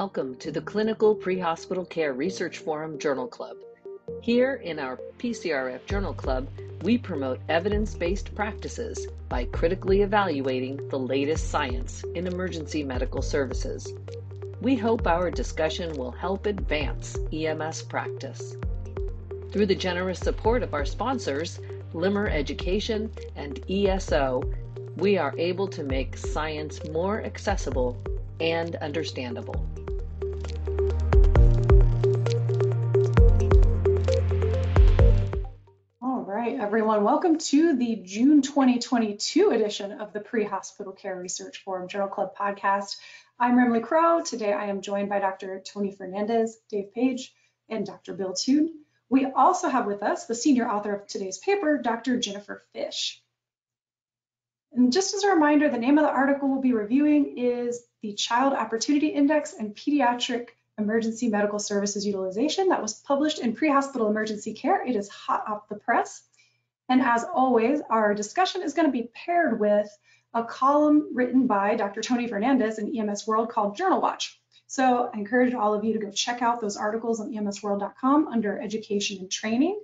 Welcome to the Clinical Pre-Hospital Care Research Forum Journal Club. Here in our PCRF Journal Club, we promote evidence-based practices by critically evaluating the latest science in emergency medical services. We hope our discussion will help advance EMS practice. Through the generous support of our sponsors, Limmer Education and ESO, we are able to make science more accessible and understandable. Everyone, welcome to the June 2022 edition of the Pre-Hospital Care Research Forum Journal Club podcast. I'm Remle Crowe. Today I am joined by Dr. Tony Fernandez, Dave Page, and Dr. Bill Toon. We also have with us the senior author of today's paper, Dr. Jennifer Fishe. And just as a reminder, the name of the article we'll be reviewing is the Child Opportunity Index and Pediatric Emergency Medical Services Utilization that was published in Pre-Hospital Emergency Care. It is hot off the press. And as always, our discussion is going to be paired with a column written by Dr. Tony Fernandez in EMS World called Journal Watch. So I encourage all of you to go check out those articles on emsworld.com under education and training.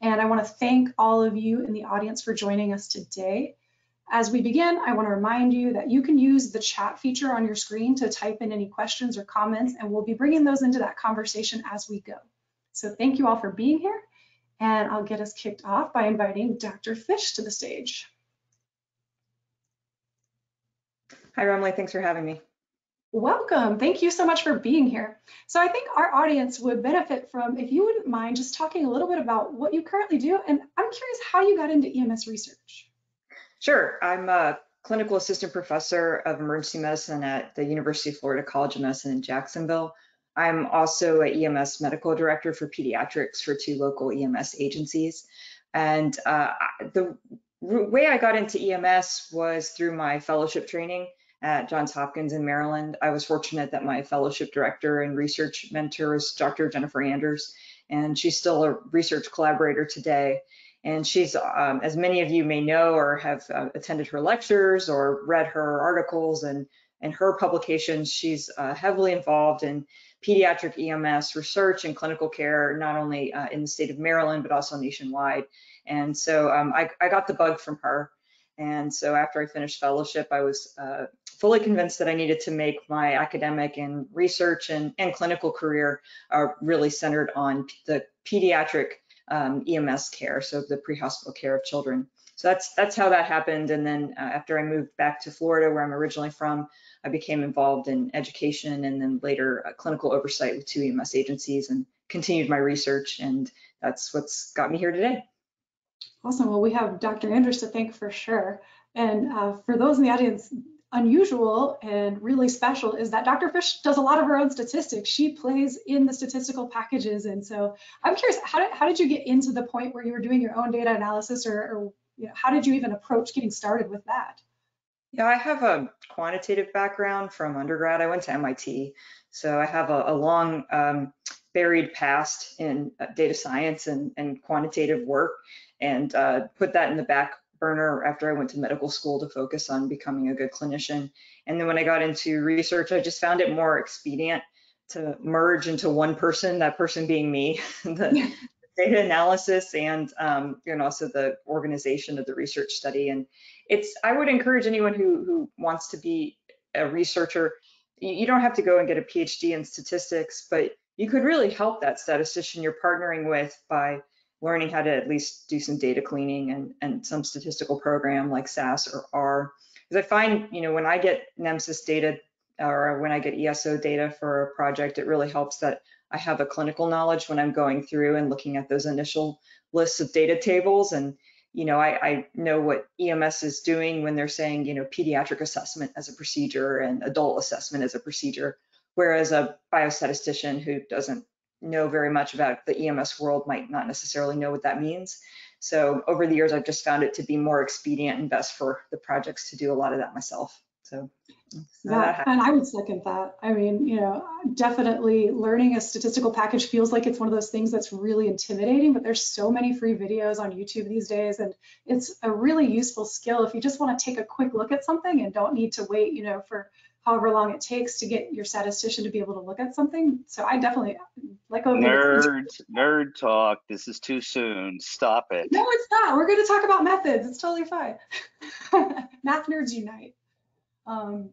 And I want to thank all of you in the audience for joining us today. As we begin, I want to remind you that you can use the chat feature on your screen to type in any questions or comments, and we'll be bringing those into that conversation as we go. So thank you all for being here, and I'll get us kicked off by inviting Dr. Fishe to the stage. Hi, Remle. Thanks for having me. Welcome. Thank you so much for being here. So I think our audience would benefit from if you wouldn't mind just talking a little bit about what you currently do, and I'm curious how you got into EMS research. Sure. I'm a clinical assistant professor of emergency medicine at the University of Florida College of Medicine in Jacksonville. I'm also a EMS medical director for pediatrics for two local EMS agencies. And uh, the way I got into EMS was through my fellowship training at Johns Hopkins in Maryland. I was fortunate that my fellowship director and research mentor was Dr. Jennifer Anders, and she's still a research collaborator today. And she's, um, as many of you may know or have uh, attended her lectures or read her articles and, and her publications, she's uh, heavily involved in pediatric EMS research and clinical care, not only uh, in the state of Maryland, but also nationwide. And so um, I, I, got the bug from her. And so after I finished fellowship, I was uh, fully convinced that I needed to make my academic and research and, and clinical career uh, really centered on the pediatric um, EMS care, so the pre-hospital care of children. So that's that's how that happened. And then uh, after I moved back to Florida, where I'm originally from, I became involved in education and then later uh, clinical oversight with two EMS agencies and continued my research. And that's what's got me here today. Awesome. Well, we have Dr. Anders to thank for sure. And uh, for those in the audience, unusual and really special is that Dr. Fishe does a lot of her own statistics. She plays in the statistical packages. And so I'm curious, how did, how did you get into the point where you were doing your own data analysis or, or you know, how did you even approach getting started with that? Yeah, I have a quantitative background from undergrad. I went to MIT. So I have a, a long um, buried past in uh, data science and, and quantitative work and uh, put that in the back burner after I went to medical school to focus on becoming a good clinician. And then when I got into research, I just found it more expedient to merge into one person, that person being me, the. Data analysis and um, and also the organization of the research study. And it's I would encourage anyone who who wants to be a researcher, you don't have to go and get a PhD in statistics, but you could really help that statistician you're partnering with by learning how to at least do some data cleaning and, and some statistical program like SAS or R. Because I find, you know, when I get NEMSIS data or when I get ESO data for a project, it really helps that I have a clinical knowledge when I'm going through and looking at those initial lists of data tables. And, you know, I, I know what EMS is doing when they're saying, you know, pediatric assessment as a procedure and adult assessment as a procedure. Whereas a biostatistician who doesn't know very much about the EMS world might not necessarily know what that means. So over the years, I've just found it to be more expedient and best for the projects to do a lot of that myself. So yeah, and I would second that. I mean, you know, definitely learning a statistical package feels like it's one of those things that's really intimidating, but there's so many free videos on YouTube these days, and it's a really useful skill if you just want to take a quick look at something and don't need to wait, you know, for however long it takes to get your statistician to be able to look at something. So I definitely like nerd nerd talk. This is too soon. Stop it. No, it's not. We're going to talk about methods. It's totally fine. Math nerds unite. Um,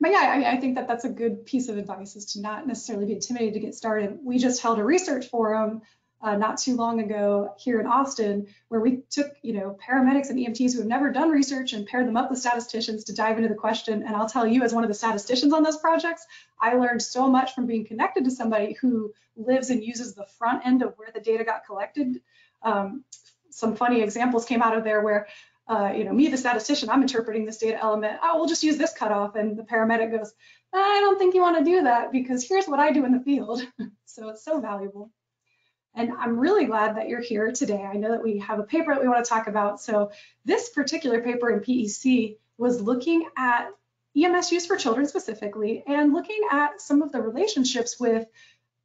but yeah, I, I, think that that's a good piece of advice is to not necessarily be intimidated to get started. We just held a research forum uh, not too long ago here in Austin, where we took, you know, paramedics and EMTs who have never done research and paired them up with statisticians to dive into the question. And I'll tell you, as one of the statisticians on those projects, I learned so much from being connected to somebody who lives and uses the front end of where the data got collected. Um, some funny examples came out of there where uh, you know, me, the statistician, I'm interpreting this data element. Oh, we'll just use this cutoff. And the paramedic goes, I don't think you want to do that because here's what I do in the field. so it's so valuable. And I'm really glad that you're here today. I know that we have a paper that we want to talk about. So this particular paper in PEC was looking at EMS use for children specifically and looking at some of the relationships with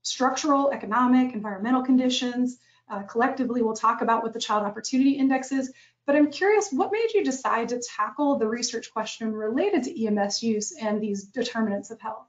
structural, economic, environmental conditions. Uh, collectively, we'll talk about what the child opportunity index is, but I'm curious, what made you decide to tackle the research question related to EMS use and these determinants of health?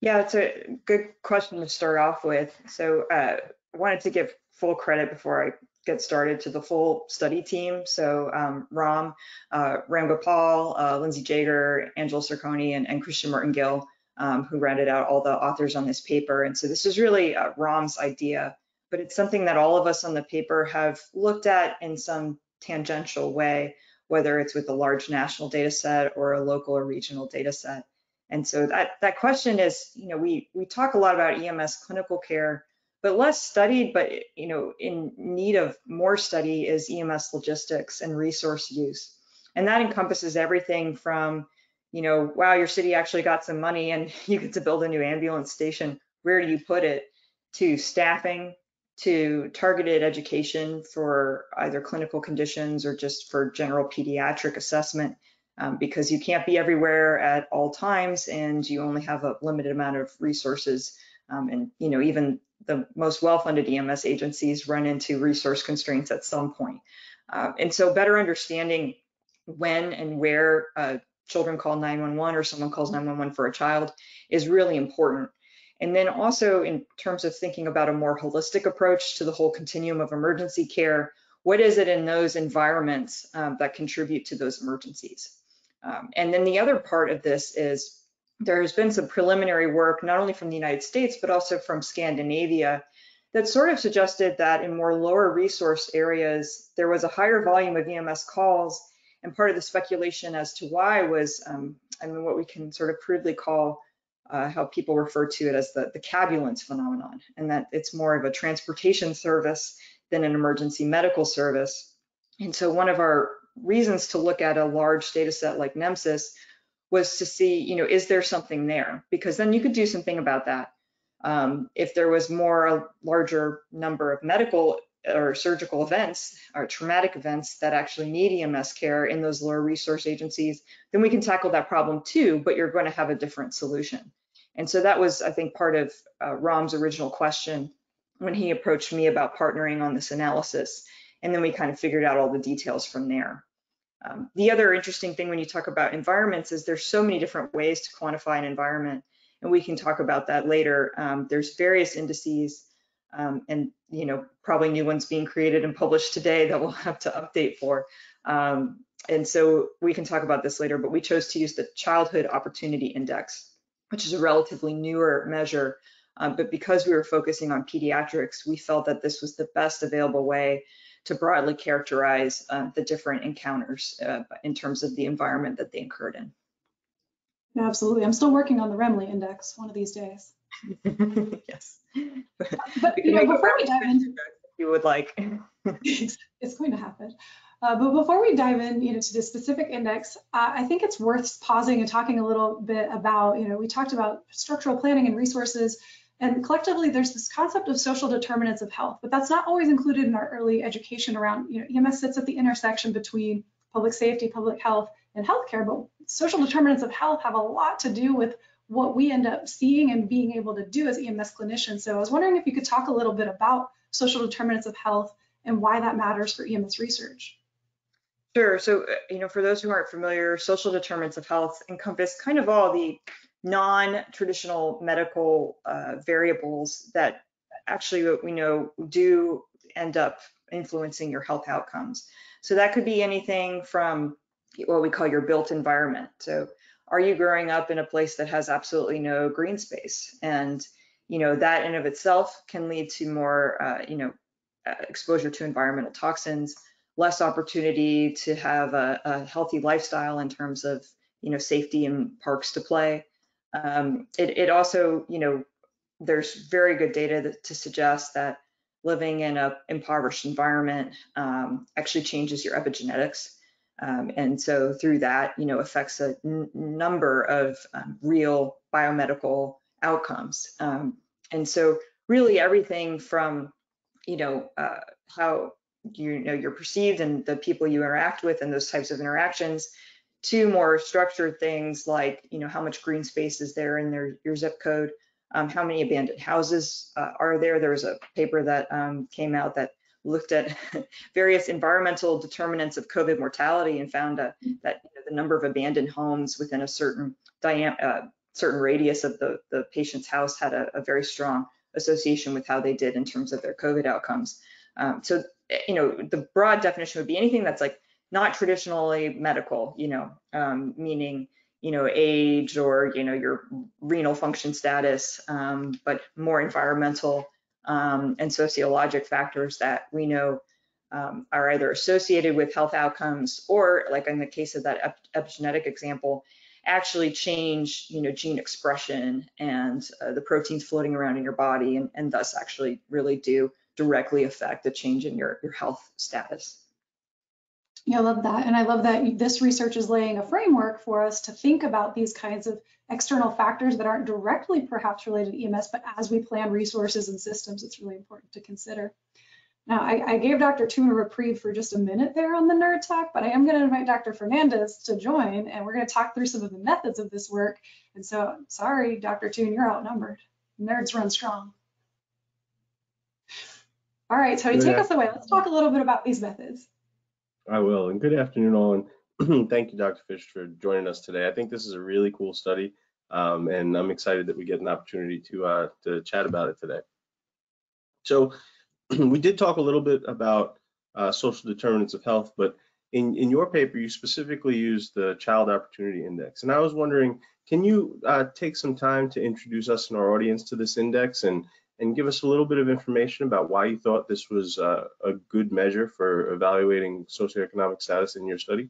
Yeah, it's a good question to start off with. So uh, wanted to give full credit before I get started to the full study team. So um, Ram, uh, Ramgopal, uh, Lindsay Jaeger, Angela Cercone, and, and Christian Martin-Gill, um, who rounded out all the authors on this paper. And so this is really uh, Ram's idea, but it's something that all of us on the paper have looked at in some tangential way, whether it's with a large national data set or a local or regional data set. And so that, that question is, you know, we, we talk a lot about EMS clinical care, but less studied, but, you know, in need of more study is EMS logistics and resource use. And that encompasses everything from, you know, wow, your city actually got some money and you get to build a new ambulance station. Where do you put it? To staffing, to targeted education for either clinical conditions or just for general pediatric assessment um, because you can't be everywhere at all times and you only have a limited amount of resources. Um, and, you know, even the most well-funded EMS agencies run into resource constraints at some point. Uh, and so better understanding when and where uh, children call 911 or someone calls 911 for a child is really important. And then also in terms of thinking about a more holistic approach to the whole continuum of emergency care, what is it in those environments um, that contribute to those emergencies? Um, and then the other part of this is there has been some preliminary work, not only from the United States, but also from Scandinavia, that sort of suggested that in more lower resource areas, there was a higher volume of EMS calls. And part of the speculation as to why was, um, I mean, what we can sort of crudely call uh, how people refer to it as the, the cabulance phenomenon, and that it's more of a transportation service than an emergency medical service. And so one of our reasons to look at a large data set like NEMSIS was to see, you know, is there something there? Because then you could do something about that. Um, if there was more, a larger number of medical or surgical events or traumatic events that actually need EMS care in those lower resource agencies, then we can tackle that problem too, but you're going to have a different solution. And so that was, I think, part of uh, Ram's original question when he approached me about partnering on this analysis. And then we kind of figured out all the details from there. Um, the other interesting thing when you talk about environments is there's so many different ways to quantify an environment, and we can talk about that later. Um, there's various indices um, and you know probably new ones being created and published today that we'll have to update for. Um, and so we can talk about this later, but we chose to use the Childhood Opportunity Index which is a relatively newer measure. Um, but because we were focusing on pediatrics, we felt that this was the best available way to broadly characterize uh, the different encounters uh, in terms of the environment that they occurred in. Absolutely. I'm still working on the Remle index one of these days. yes. But you know, before we dive into, you would like. it's going to happen. Uh, but before we dive in, you know, to the specific index, uh, I think it's worth pausing and talking a little bit about, you know, we talked about structural planning and resources, and collectively there's this concept of social determinants of health, but that's not always included in our early education around, you know, EMS sits at the intersection between public safety, public health, and healthcare, but social determinants of health have a lot to do with what we end up seeing and being able to do as EMS clinicians. So I was wondering if you could talk a little bit about social determinants of health and why that matters for EMS research. Sure. So, uh, you know, for those who aren't familiar, social determinants of health encompass kind of all the non-traditional medical uh, variables that actually what we know do end up influencing your health outcomes. So that could be anything from what we call your built environment. So are you growing up in a place that has absolutely no green space? And, you know, that in of itself can lead to more, uh, you know, uh, exposure to environmental toxins, less opportunity to have a, a, healthy lifestyle in terms of, you know, safety and parks to play. Um, it, it also, you know, there's very good data that, to suggest that living in a impoverished environment um, actually changes your epigenetics. Um, and so through that, you know, affects a number of um, real biomedical outcomes. Um, and so really everything from, you know, uh, how you know you're perceived and the people you interact with and those types of interactions to more structured things like, you know, how much green space is there in their, your zip code, um, how many abandoned houses uh, are there. There was a paper that um, came out that looked at various environmental determinants of COVID mortality and found uh, that you know, the number of abandoned homes within a certain diam uh, certain radius of the, the patient's house had a, a, very strong association with how they did in terms of their COVID outcomes. Um, so, eh, you know, the broad definition would be anything that's like not traditionally medical, you know, um, meaning, you know, age or, you know, your renal function status, um, but more environmental um, and sociologic factors that we know um, are either associated with health outcomes or, like in the case of that ep epigenetic example, actually change, you know, gene expression and uh, the proteins floating around in your body, and, and thus actually really do directly affect the change in your, your health status. Yeah, I love that. And I love that this research is laying a framework for us to think about these kinds of external factors that aren't directly perhaps related to EMS, but as we plan resources and systems, it's really important to consider. Now, I, I gave Dr. Toon a reprieve for just a minute there on the nerd talk, but I am going to invite Dr. Fernandez to join, and we're going to talk through some of the methods of this work. And so, sorry, Dr. Toon, you're outnumbered. Nerds run strong. All right, Tony, take us away. Let's talk a little bit about these methods. I will. And good afternoon, all. And thank you, Dr. Fishe, for joining us today. I think this is a really cool study, um, and I'm excited that we get an opportunity to uh, to chat about it today. So we did talk a little bit about uh, social determinants of health, but in, in your paper, you specifically used the Child Opportunity Index. And I was wondering, can you uh, take some time to introduce us and our audience to this index and and give us a little bit of information about why you thought this was uh, a good measure for evaluating socioeconomic status in your study?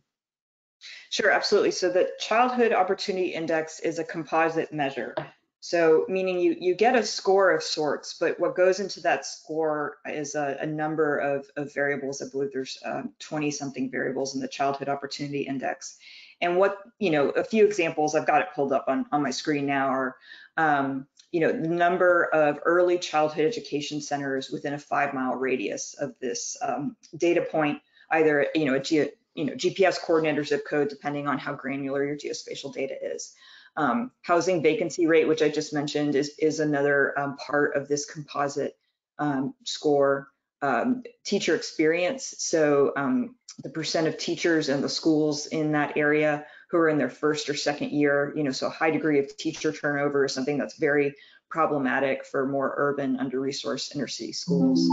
Sure, absolutely. So the Childhood Opportunity Index is a composite measure. So meaning you, you get a score of sorts, but what goes into that score is a, a number of, of, variables. I believe there's 20 um, something variables in the Childhood Opportunity Index. And what, you know, a few examples, I've got it pulled up on, on my screen now are um, you know, the number of early childhood education centers within a five mile radius of this um, data point, either, you know, a G, you know, GPS coordinate or zip code, depending on how granular your geospatial data is. Um, housing vacancy rate, which I just mentioned, is, is another um, part of this composite um, score. Um, teacher experience, so um, the percent of teachers in the schools in that area who are in their first or second year, you know, so a high degree of teacher turnover is something that's very problematic for more urban, under-resourced inner city schools.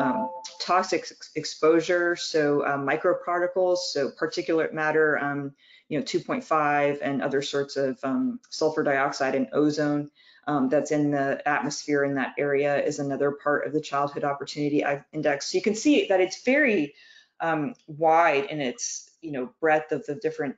Um, toxic ex exposure, so uh, microparticles, so particulate matter, um, you know, 2.5 and other sorts of um, sulfur dioxide and ozone um, that's in the atmosphere in that area is another part of the childhood opportunity index. So you can see that it's very um, wide in its you know breadth of the different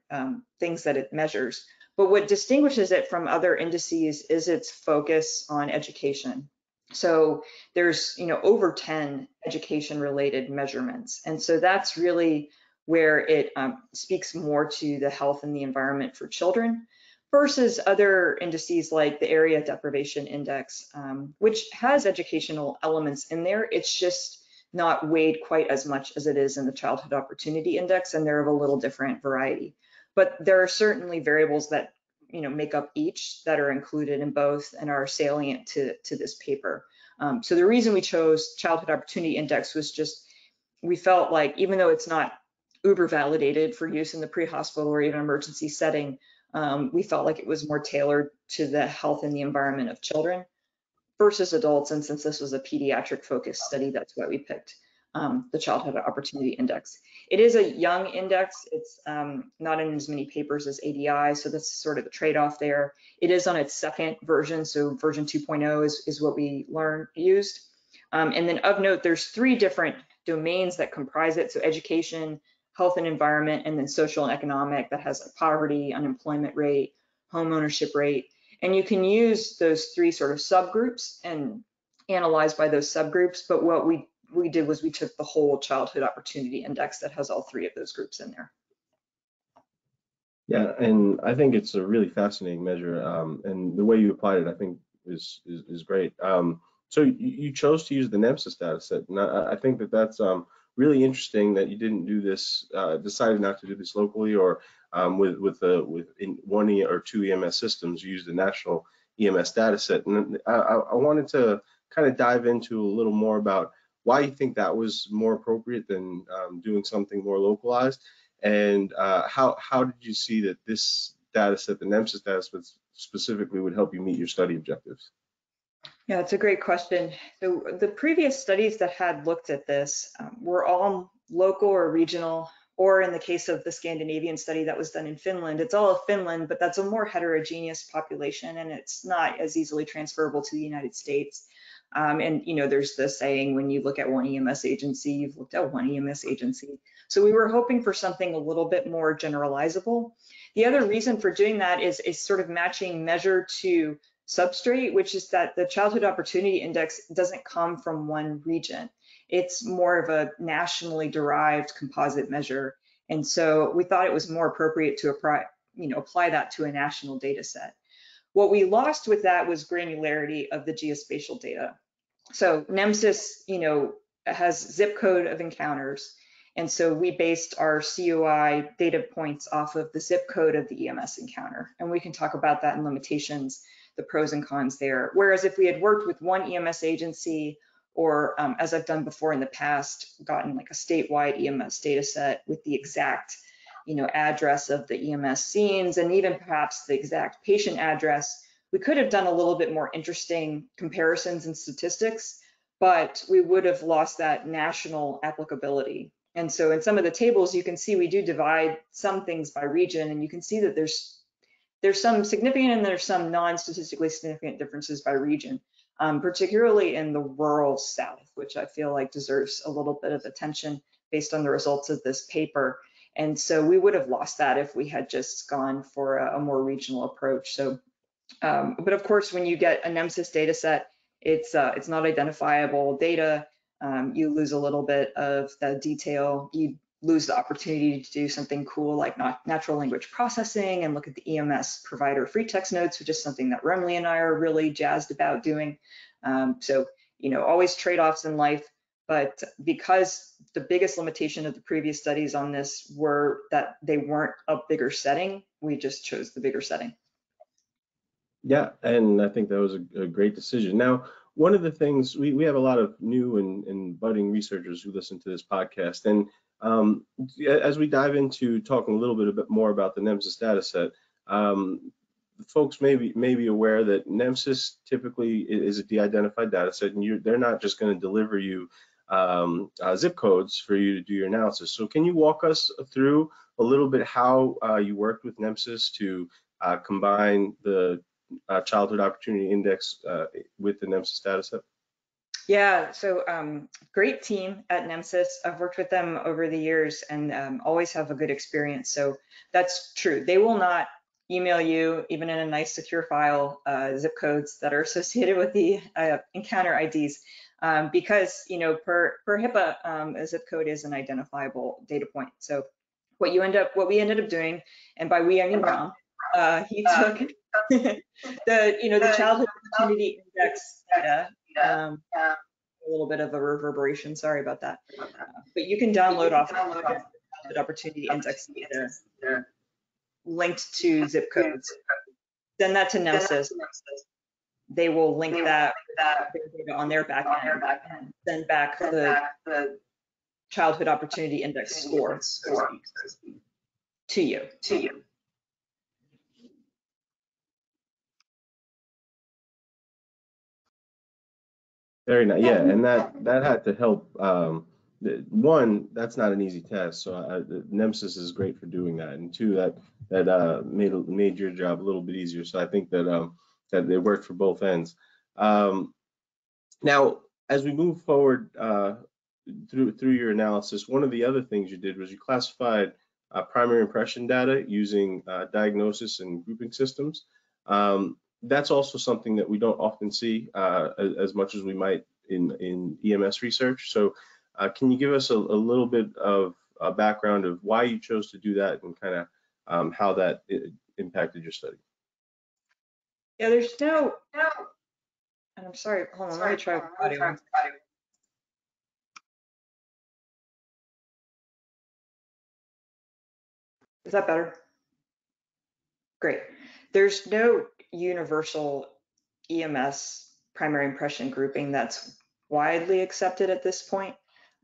things that it measures. But what distinguishes it from other indices is its focus on education. So there's you know over 10 education related measurements, and so that's really where it um, speaks more to the health and the environment for children versus other indices like the area deprivation index, um, which has educational elements in there. It's just not weighed quite as much as it is in the Childhood Opportunity Index, and they're of a little different variety. But there are certainly variables that you know make up each that are included in both and are salient to, to this paper. Um, so the reason we chose Childhood Opportunity Index was just we felt like even though it's not uber validated for use in the pre-hospital or even emergency setting. Um, we felt like it was more tailored to the health and the environment of children versus adults. And since this was a pediatric focused study, that's why we picked um, the Childhood Opportunity Index. It is a young index. It's um, not in as many papers as ADI, so that's sort of the trade-off there. It is on its second version, so version 2.0 is, is what we learned used. Um, and then of note, there's three different domains that comprise it. So education, health and environment, and then social and economic that has like poverty, unemployment rate, home ownership rate. And you can use those three sort of subgroups and analyze by those subgroups. But what we we did was we took the whole childhood opportunity index that has all three of those groups in there. Yeah, and I think it's a really fascinating measure, um, and the way you applied it, I think, is is, is great. Um, so you, you, chose to use the NEMSIS data set, and I, I think that that's um, really interesting that you didn't do this, uh, decided not to do this locally or um, with with a, with one or two EMS systems. You used the national EMS data set, and I, I wanted to kind of dive into a little more about why do you think that was more appropriate than um, doing something more localized, and uh, how how did you see that this data set, the NEMSIS data set specifically, would help you meet your study objectives? Yeah, it's a great question. So the previous studies that had looked at this um, were all local or regional, or in the case of the Scandinavian study that was done in Finland, it's all of Finland, but that's a more heterogeneous population and it's not as easily transferable to the United States. Um, and you know, there's the saying when you look at one EMS agency, you've looked at one EMS agency. So we were hoping for something a little bit more generalizable. The other reason for doing that is, a sort of matching measure to substrate, which is that the childhood opportunity index doesn't come from one region. It's more of a nationally derived composite measure. And so we thought it was more appropriate to apply, you know, apply that to a national data set. What we lost with that was granularity of the geospatial data. So NEMSIS, you know, has zip code of encounters. And so we based our COI data points off of the zip code of the EMS encounter. And we can talk about that in limitations, the pros and cons there. Whereas if we had worked with one EMS agency or um, as I've done before in the past, gotten like a statewide EMS data set with the exact you know, address of the EMS scenes and even perhaps the exact patient address, we could have done a little bit more interesting comparisons and statistics, but we would have lost that national applicability. And so in some of the tables, you can see we do divide some things by region, and you can see that there's there's some significant and there's some non-statistically significant differences by region, um, particularly in the rural South, which I feel like deserves a little bit of attention based on the results of this paper. And so we would have lost that if we had just gone for a, a more regional approach. So, um, but of course, when you get a NEMSIS data set, it's, uh, it's not identifiable data. Um, you lose a little bit of the detail. You lose the opportunity to do something cool like natural language processing and look at the EMS provider free text notes, which is something that Remle and I are really jazzed about doing. Um, so, you know, always trade-offs in life. But because the biggest limitation of the previous studies on this were that they weren't a bigger setting, we just chose the bigger setting. Yeah, and I think that was a, a great decision. Now, one of the things we, we have a lot of new and, and budding researchers who listen to this podcast, and um, as we dive into talking a little bit, a bit more about the NEMSIS data set, um, folks may be, may be aware that NEMSIS typically is a de-identified data set, and they're not just going to deliver you um, uh, zip codes for you to do your analysis. So can you walk us through a little bit how uh, you worked with NEMSIS to uh, combine the uh, Childhood Opportunity Index uh, with the NEMSIS dataset? Yeah, so um, great team at NEMSIS. I've worked with them over the years and um, always have a good experience. So that's true. They will not email you, even in a nice secure file, uh, zip codes that are associated with the encounter IDs um, because you know per per HIPAA, um, a zip code is an identifiable data point. So what you end up, what we ended up doing, and by we I mean Ram, uh, he took the you know the childhood opportunity index data. Um, a little bit of a reverberation. Sorry about that. Uh, but you can download off the opportunity index data linked to zip codes. Send that to NEMSIS they will link that, that data on their back end, send back the, the childhood opportunity index score to you. To you. Very nice. Yeah, and that that had to help. Um, one, that's not an easy test, so I, the NEMSIS is great for doing that. And two, that that uh, made made your job a little bit easier. So I think that um, that it worked for both ends. Um, now, as we move forward uh, through through your analysis, one of the other things you did was you classified uh, primary impression data using uh, diagnosis and grouping systems. Um, that's also something that we don't often see uh, as, as, much as we might in, in EMS research. So uh, can you give us a, a little bit of a background of why you chose to do that and kind of um, how that impacted your study? Yeah, there's no, no. And I'm sorry, hold on, sorry, let me try audio. Is that better? Great. There's no universal EMS primary impression grouping that's widely accepted at this point.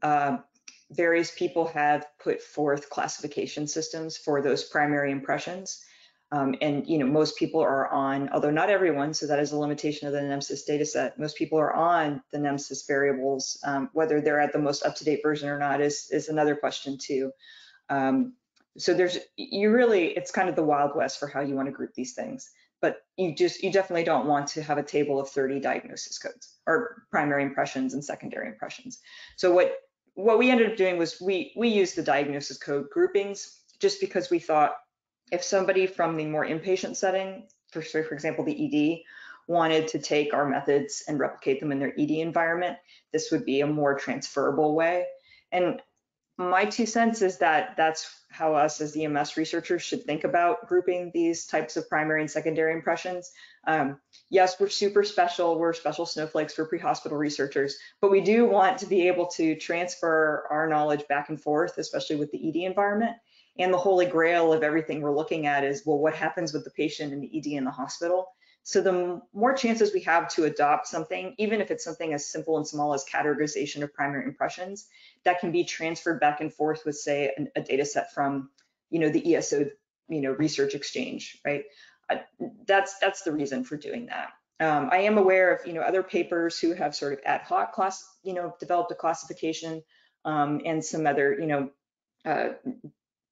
Uh, various people have put forth classification systems for those primary impressions. Um, and you know, most people are on, although not everyone, so that is a limitation of the NEMSIS data set. Most people are on the NEMSIS variables. Um, whether they're at the most up-to-date version or not is, is another question too. Um, so there's, you really, it's kind of the Wild West for how you want to group these things but you just you definitely don't want to have a table of 30 diagnosis codes or primary impressions and secondary impressions. So what what we ended up doing was we we used the diagnosis code groupings just because we thought if somebody from the more inpatient setting, for for example the ED, wanted to take our methods and replicate them in their ED environment, this would be a more transferable way. And my two cents is that that's how us as EMS researchers should think about grouping these types of primary and secondary impressions. Um, yes, we're super special. We're special snowflakes for pre-hospital researchers, but we do want to be able to transfer our knowledge back and forth, especially with the ED environment. And the holy grail of everything we're looking at is, well, what happens with the patient in the ED in the hospital? So the more chances we have to adopt something, even if it's something as simple and small as categorization of primary impressions, that can be transferred back and forth with, say, an, a data set from, you know, the ESO, you know, research exchange, right? Uh, that's that's the reason for doing that. Um, I am aware of, you know, other papers who have sort of ad hoc class, you know, developed a classification um, and some other, you know, uh,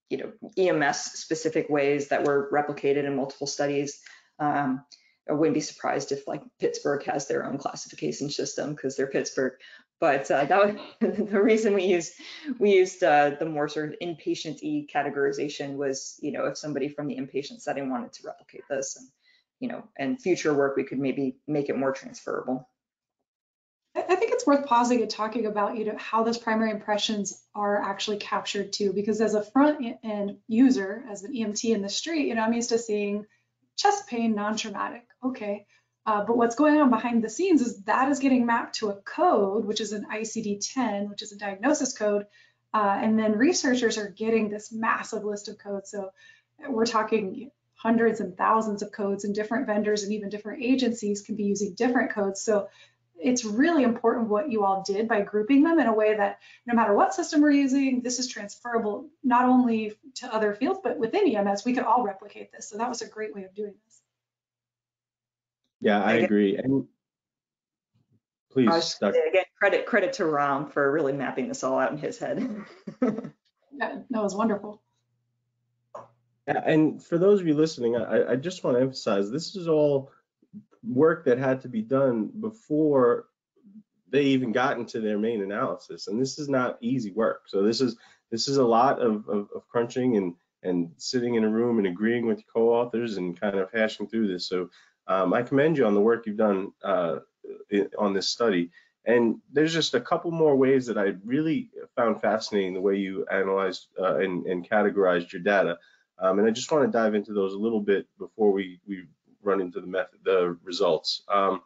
you know, EMS specific ways that were replicated in multiple studies. Um, I wouldn't be surprised if like Pittsburgh has their own classification system because they're Pittsburgh. But uh, that was the reason we used we used uh, the more sort of inpatient e categorization was you know if somebody from the inpatient setting wanted to replicate this and you know and future work we could maybe make it more transferable. I think it's worth pausing and talking about you know how those primary impressions are actually captured too, because as a front end user, as an EMT in the street, you know I'm used to seeing chest pain, non-traumatic, okay. Uh, but what's going on behind the scenes is that is getting mapped to a code, which is an ICD-10, which is a diagnosis code. Uh, and then researchers are getting this massive list of codes. So we're talking hundreds and thousands of codes and different vendors and even different agencies can be using different codes. So it's really important what you all did by grouping them in a way that no matter what system we're using, this is transferable not only to other fields, but within EMS, we could all replicate this. So that was a great way of doing this. Yeah, I agree. And please, Dr. again, credit credit to Ram for really mapping this all out in his head. yeah, that was wonderful. Yeah, and for those of you listening, I, I just want to emphasize this is all work that had to be done before they even got into their main analysis. And this is not easy work. So this is this is a lot of, of, of crunching and and sitting in a room and agreeing with co-authors and kind of hashing through this. So um, I commend you on the work you've done uh, on this study. And there's just a couple more ways that I really found fascinating the way you analyzed uh, and, and, categorized your data. Um, and I just want to dive into those a little bit before we, we run into the method, the results. Um,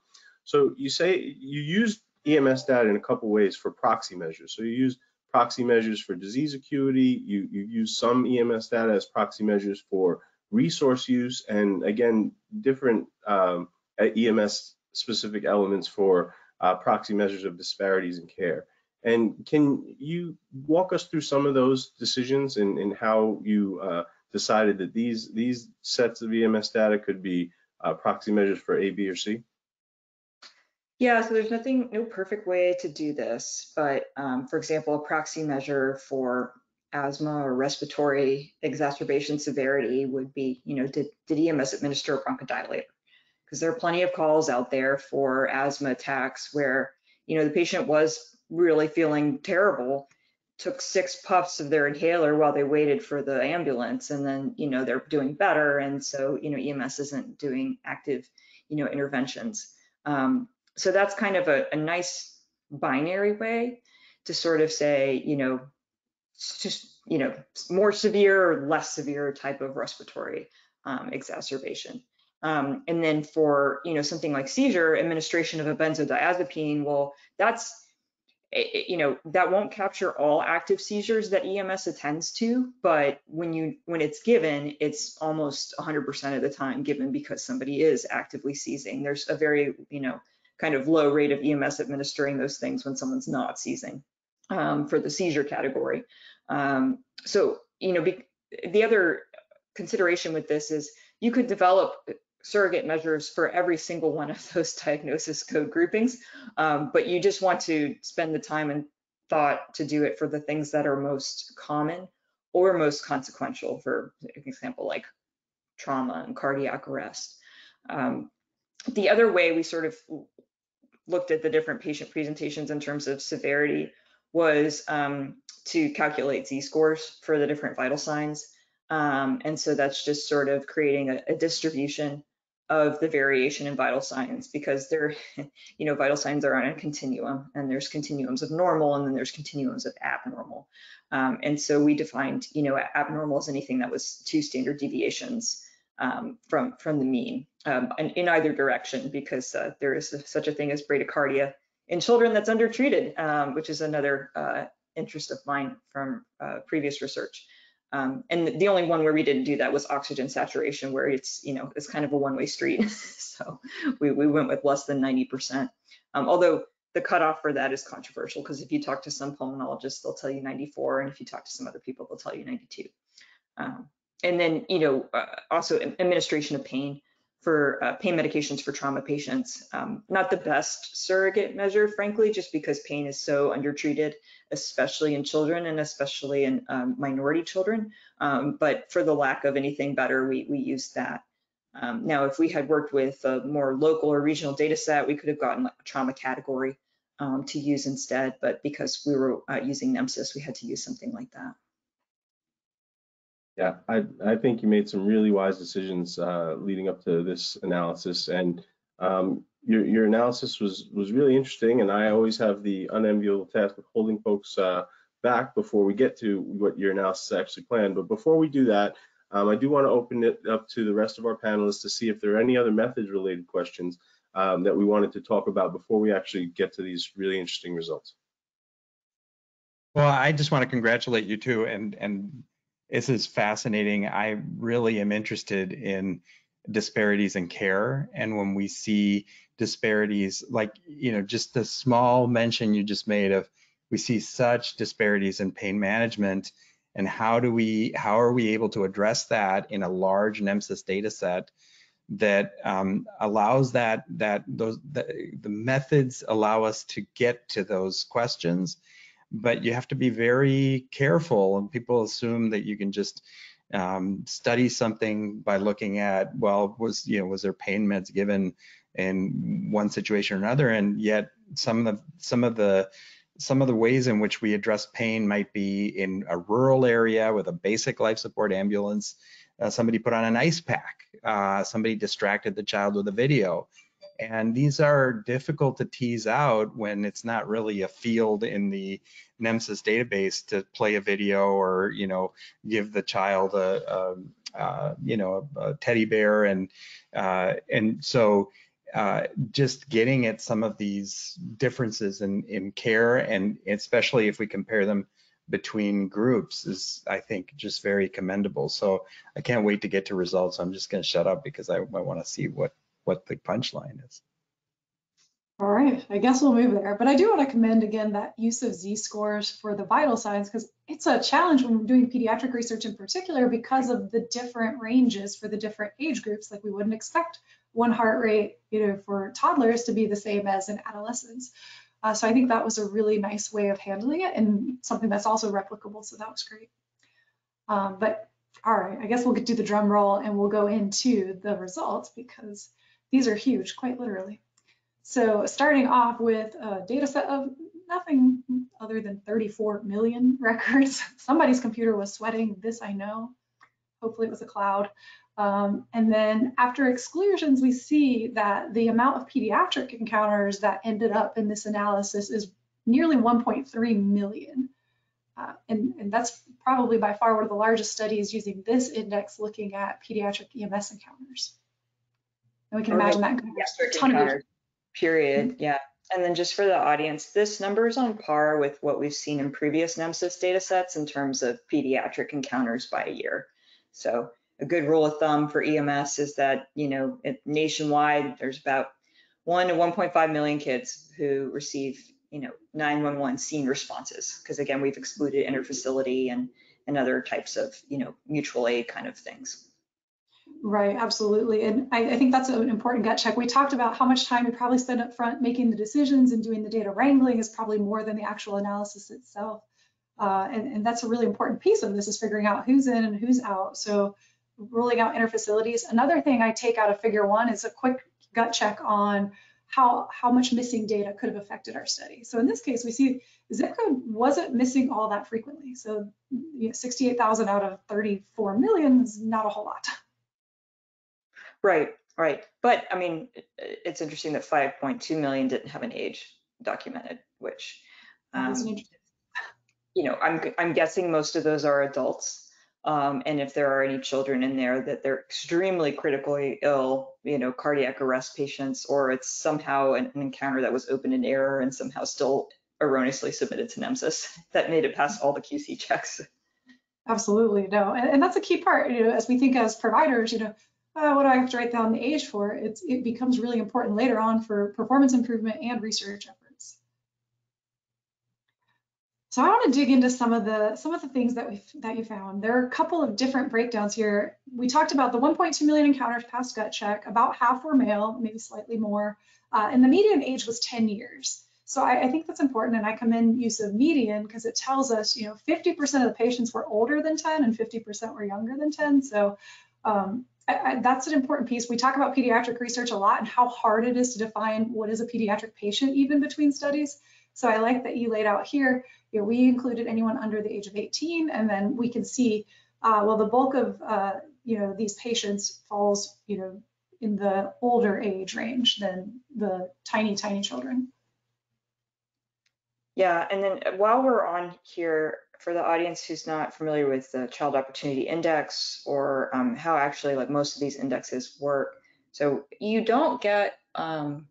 so you say you use EMS data in a couple ways for proxy measures. So you use proxy measures for disease acuity. You, you use some EMS data as proxy measures for resource use, and again, different um, EMS specific elements for uh, proxy measures of disparities in care. And can you walk us through some of those decisions and, and how you uh, decided that these these sets of EMS data could be uh, proxy measures for A, B, or C? Yeah, so there's nothing, no perfect way to do this, but um, for example, a proxy measure for asthma or respiratory exacerbation severity would be, you know, did, did EMS administer a bronchodilator? Because there are plenty of calls out there for asthma attacks where, you know, the patient was really feeling terrible, took six puffs of their inhaler while they waited for the ambulance, and then, you know, they're doing better. And so, you know, EMS isn't doing active, you know, interventions. Um, so that's kind of a, a nice binary way to sort of say, you know, just, you know, more severe or less severe type of respiratory um, exacerbation. Um, and then for, you know, something like seizure, administration of a benzodiazepine, well, that's, it, you know, that won't capture all active seizures that EMS attends to, but when you, when it's given, it's almost 100% of the time given because somebody is actively seizing. There's a very, you know, kind of low rate of EMS administering those things when someone's not seizing um, for the seizure category. Um, so, you know, be, the other consideration with this is you could develop surrogate measures for every single one of those diagnosis code groupings, um, but you just want to spend the time and thought to do it for the things that are most common or most consequential, for example, like trauma and cardiac arrest. Um, the other way we sort of looked at the different patient presentations in terms of severity was um, to calculate Z-scores for the different vital signs. Um, and so that's just sort of creating a, a, distribution of the variation in vital signs because they're, you know, vital signs are on a continuum and there's continuums of normal and then there's continuums of abnormal. Um, and so we defined, you know, abnormal as anything that was two standard deviations um, from, from the mean um, in, either direction because uh, there is such a thing as bradycardia in children that's undertreated, um, which is another uh, interest of mine from uh, previous research. Um, and the only one where we didn't do that was oxygen saturation, where it's, you know, it's kind of a one-way street. so we, we went with less than 90%. Um, although the cutoff for that is controversial because if you talk to some pulmonologists, they'll tell you 94, and if you talk to some other people, they'll tell you 92. Um, and then, you know, uh, also administration of pain for uh, pain medications for trauma patients. Um, not the best surrogate measure, frankly, just because pain is so undertreated, especially in children and especially in um, minority children. Um, but for the lack of anything better, we, we used that. Um, now, if we had worked with a more local or regional data set, we could have gotten like a trauma category um, to use instead. But because we were uh, using NEMSIS, we had to use something like that. Yeah, I, I think you made some really wise decisions uh, leading up to this analysis, and um, your, your analysis was was really interesting. And I always have the unenviable task of holding folks uh, back before we get to what your analysis actually planned. But before we do that, um, I do want to open it up to the rest of our panelists to see if there are any other methods related questions um, that we wanted to talk about before we actually get to these really interesting results. Well, I just want to congratulate you too, and and this is fascinating. I really am interested in disparities in care. And when we see disparities, like, you know, just the small mention you just made of, we see such disparities in pain management and how do we, how are we able to address that in a large NEMSIS data set that um, allows that, that those, the, the methods allow us to get to those questions but you have to be very careful and people assume that you can just um, study something by looking at well was you know was there pain meds given in one situation or another? And yet some of the some of the some of the ways in which we address pain might be in a rural area with a basic life support ambulance uh, somebody put on an ice pack uh, somebody distracted the child with a video and these are difficult to tease out when it's not really a field in the NEMSIS database to play a video or, you know, give the child a, a, a you know, a, a, teddy bear. And, uh, and so uh, just getting at some of these differences in, in care and especially if we compare them between groups is I think just very commendable. So I can't wait to get to results. I'm just going to shut up because I, I want to see what what the punchline is. All right, I guess we'll move there. But I do want to commend again that use of Z-scores for the vital signs because it's a challenge when we're doing pediatric research in particular because of the different ranges for the different age groups. Like we wouldn't expect one heart rate, you know, for toddlers to be the same as in adolescents. Uh, so I think that was a really nice way of handling it and something that's also replicable. So that was great. Um, but all right, I guess we'll do the drum roll and we'll go into the results because these are huge, quite literally. So starting off with a data set of nothing other than 34 million records. Somebody's computer was sweating, this I know. Hopefully it was a cloud. Um, and then after exclusions, we see that the amount of pediatric encounters that ended up in this analysis is nearly 1.3 million. Uh, and, and that's probably by far one of the largest studies using this index looking at pediatric EMS encounters. And we can Or imagine that. Pediatric ton of encounters, period, mm-hmm. yeah. And then just for the audience, this number is on par with what we've seen in previous NEMSIS data sets in terms of pediatric encounters by a year. So a good rule of thumb for EMS is that, you know, nationwide, there's about one to 1.5 million kids who receive, you know, 911 scene responses. Because again, we've excluded interfacility and, and other types of, you know, mutual aid kind of things. Right, absolutely. And I, I think that's an important gut check. We talked about how much time we probably spend up front making the decisions and doing the data wrangling is probably more than the actual analysis itself. Uh, and, and that's a really important piece of this is figuring out who's in and who's out. So ruling out interfacilities. Another thing I take out of figure one is a quick gut check on how, how much missing data could have affected our study. So in this case, we see zip code wasn't missing all that frequently. So you know, 68,000 out of 34 million is not a whole lot. Right, right. But I mean, it's interesting that 5.2 million didn't have an age documented, which, That is an um, you know, I'm, I'm guessing most of those are adults. Um, and if there are any children in there that they're extremely critically ill, you know, cardiac arrest patients, or it's somehow an, an encounter that was open in error and somehow still erroneously submitted to NEMSIS that made it past all the QC checks. Absolutely, no, and, and that's a key part, you know, as we think as providers, you know, uh, what do I have to write down the age for? It's, it becomes really important later on for performance improvement and research efforts. So I want to dig into some of the some of the things that we that you found. There are a couple of different breakdowns here. We talked about the 1.2 million encounters past gut check. About half were male, maybe slightly more, uh, and the median age was 10 years. So I, I think that's important, and I commend use of median because it tells us, you know, 50% of the patients were older than 10 and 50% were younger than 10. So um, That's an important piece. We talk about pediatric research a lot and how hard it is to define what is a pediatric patient even between studies. So I like that you laid out here, you know, we included anyone under the age of 18, and then we can see, uh, well, the bulk of, uh, you know, these patients falls, you know, in the older age range than the tiny, tiny children. Yeah, and then while we're on here, for the audience who's not familiar with the Child Opportunity Index or um, how actually like most of these indexes work, so you don't get um,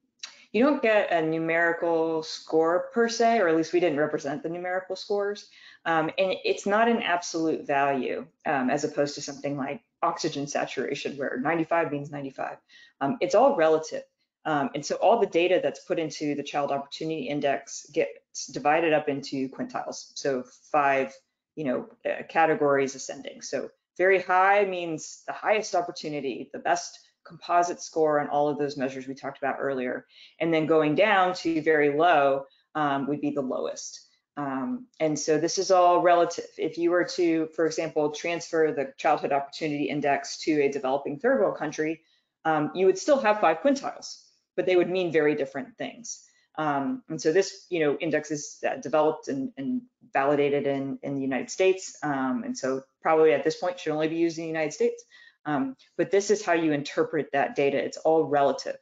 you don't get a numerical score per se, or at least we didn't represent the numerical scores, um, and it's not an absolute value um, as opposed to something like oxygen saturation where 95 means 95. Um, it's all relative. Um, and so all the data that's put into the Child Opportunity Index gets divided up into quintiles. So five, you know, uh, categories ascending. So very high means the highest opportunity, the best composite score on all of those measures we talked about earlier. And then going down to very low um, would be the lowest. Um, and so this is all relative. If you were to, for example, transfer the Childhood Opportunity Index to a developing third world country, um, you would still have five quintiles but they would mean very different things. Um, and so this, you know, index is uh, developed and, and, validated in, in the United States. Um, and so probably at this point should only be used in the United States. Um, but this is how you interpret that data. It's all relative.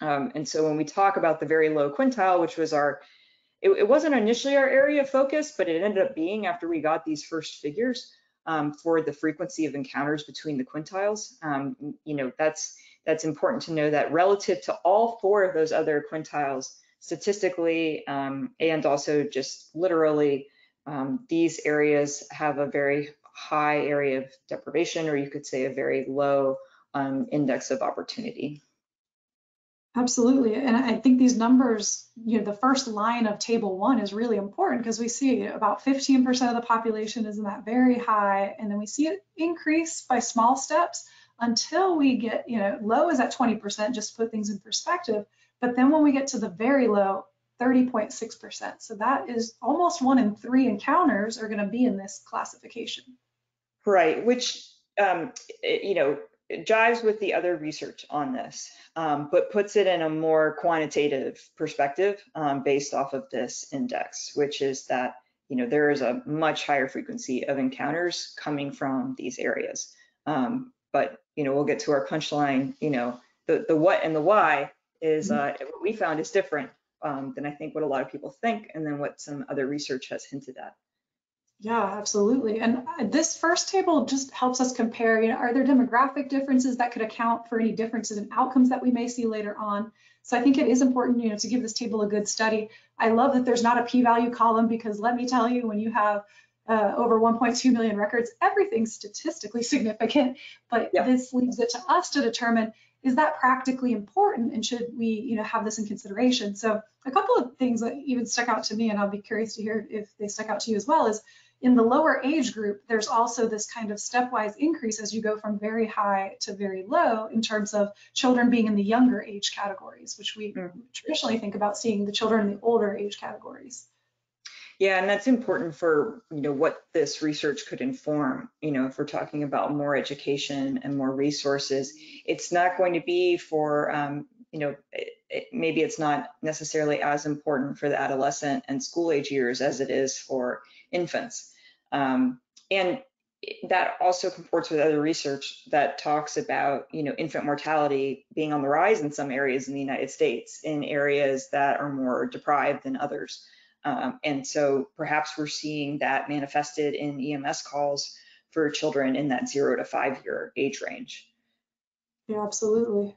Um, and so when we talk about the very low quintile, which was our, it, it, wasn't initially our area of focus, but it ended up being after we got these first figures um, for the frequency of encounters between the quintiles. Um, you know, that's, that's important to know that relative to all four of those other quintiles, statistically um, and also just literally, um, these areas have a very high area of deprivation, or you could say a very low um, index of opportunity. Absolutely. And I think these numbers, you know, the first line of table one is really important because we see about 15% of the population is in that very high, and then we see it increase by small steps until we get, you know, low is at 20%, just to put things in perspective. But then when we get to the very low, 30.6%. So that is almost one in three encounters are going to be in this classification. Right, which, um, you know, jives with the other research on this, um, but puts it in a more quantitative perspective um, based off of this index, which is that, you know, there is a much higher frequency of encounters coming from these areas. But, you know, we'll get to our punchline, you know, the, the what and the why is uh, what we found is different um, than I think what a lot of people think and then what some other research has hinted at. Yeah, absolutely. And uh, this first table just helps us compare, you know, are there demographic differences that could account for any differences in outcomes that we may see later on? So I think it is important, you know, to give this table a good study. I love that there's not a p-value column because let me tell you, when you have uh, over 1.2 million records, everything's statistically significant, but yeah. this leaves it to us to determine is that practically important and should we you know have this in consideration so a couple of things that even stuck out to me and i'll be curious to hear if they stuck out to you as well is in the lower age group, there's also this kind of stepwise increase as you go from very high to very low in terms of children being in the younger age categories, which we mm. traditionally think about seeing the children in the older age categories. Yeah, and that's important for you know what this research could inform. You know, if we're talking about more education and more resources, it's not going to be for um, you know it, it, maybe it's not necessarily as important for the adolescent and school age years as it is for infants. Um, and that also comports with other research that talks about, you know, infant mortality being on the rise in some areas in the United States, in areas that are more deprived than others. Um, and so perhaps we're seeing that manifested in EMS calls for children in that zero to five year age range. Yeah, absolutely.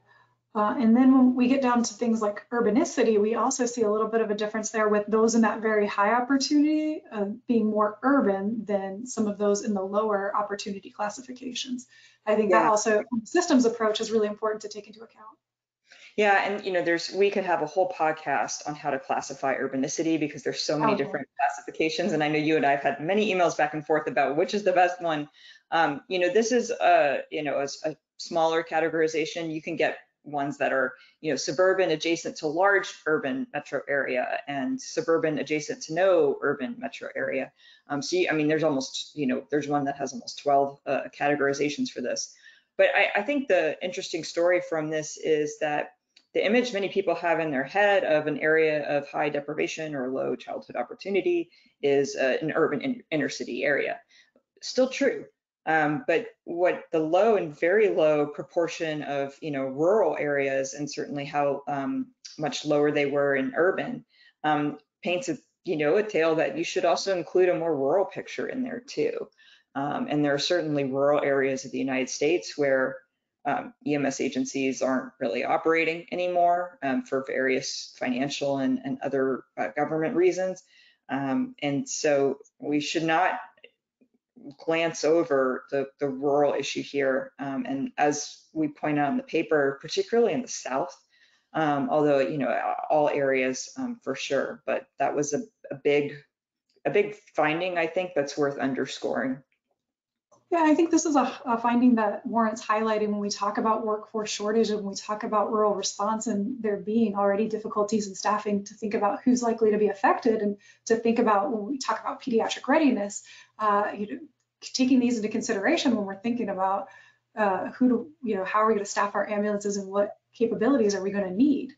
Uh, and then when we get down to things like urbanicity, we also see a little bit of a difference there with those in that very high opportunity uh, being more urban than some of those in the lower opportunity classifications. I think yeah. that also systems approach is really important to take into account. Yeah, and you know, there's we could have a whole podcast on how to classify urbanicity because there's so many okay. different classifications, and I know you and I have had many emails back and forth about which is the best one. Um, you know, this is a you know a, a smaller categorization. You can get ones that are you know suburban adjacent to large urban metro area and suburban adjacent to no urban metro area um, so you, i mean there's almost you know there's one that has almost 12 uh, categorizations for this but I, I think the interesting story from this is that the image many people have in their head of an area of high deprivation or low childhood opportunity is uh, an urban in, inner city area still true um, but what the low and very low proportion of you know rural areas and certainly how um, much lower they were in urban um, paints a you know a tale that you should also include a more rural picture in there too. Um, and there are certainly rural areas of the United States where um, EMS agencies aren't really operating anymore um, for various financial and, and other uh, government reasons. and so we should not glance over the, the rural issue here. Um, and as we point out in the paper, particularly in the South, um, although, you know, all areas um, for sure, but that was a, a big, a big finding, I think, that's worth underscoring. Yeah, I think this is a, a, finding that warrants highlighting when we talk about workforce shortage and when we talk about rural response and there being already difficulties in staffing to think about who's likely to be affected and to think about when we talk about pediatric readiness, uh, you know, taking these into consideration when we're thinking about uh, who do, you know, how are we going to staff our ambulances and what capabilities are we going to need?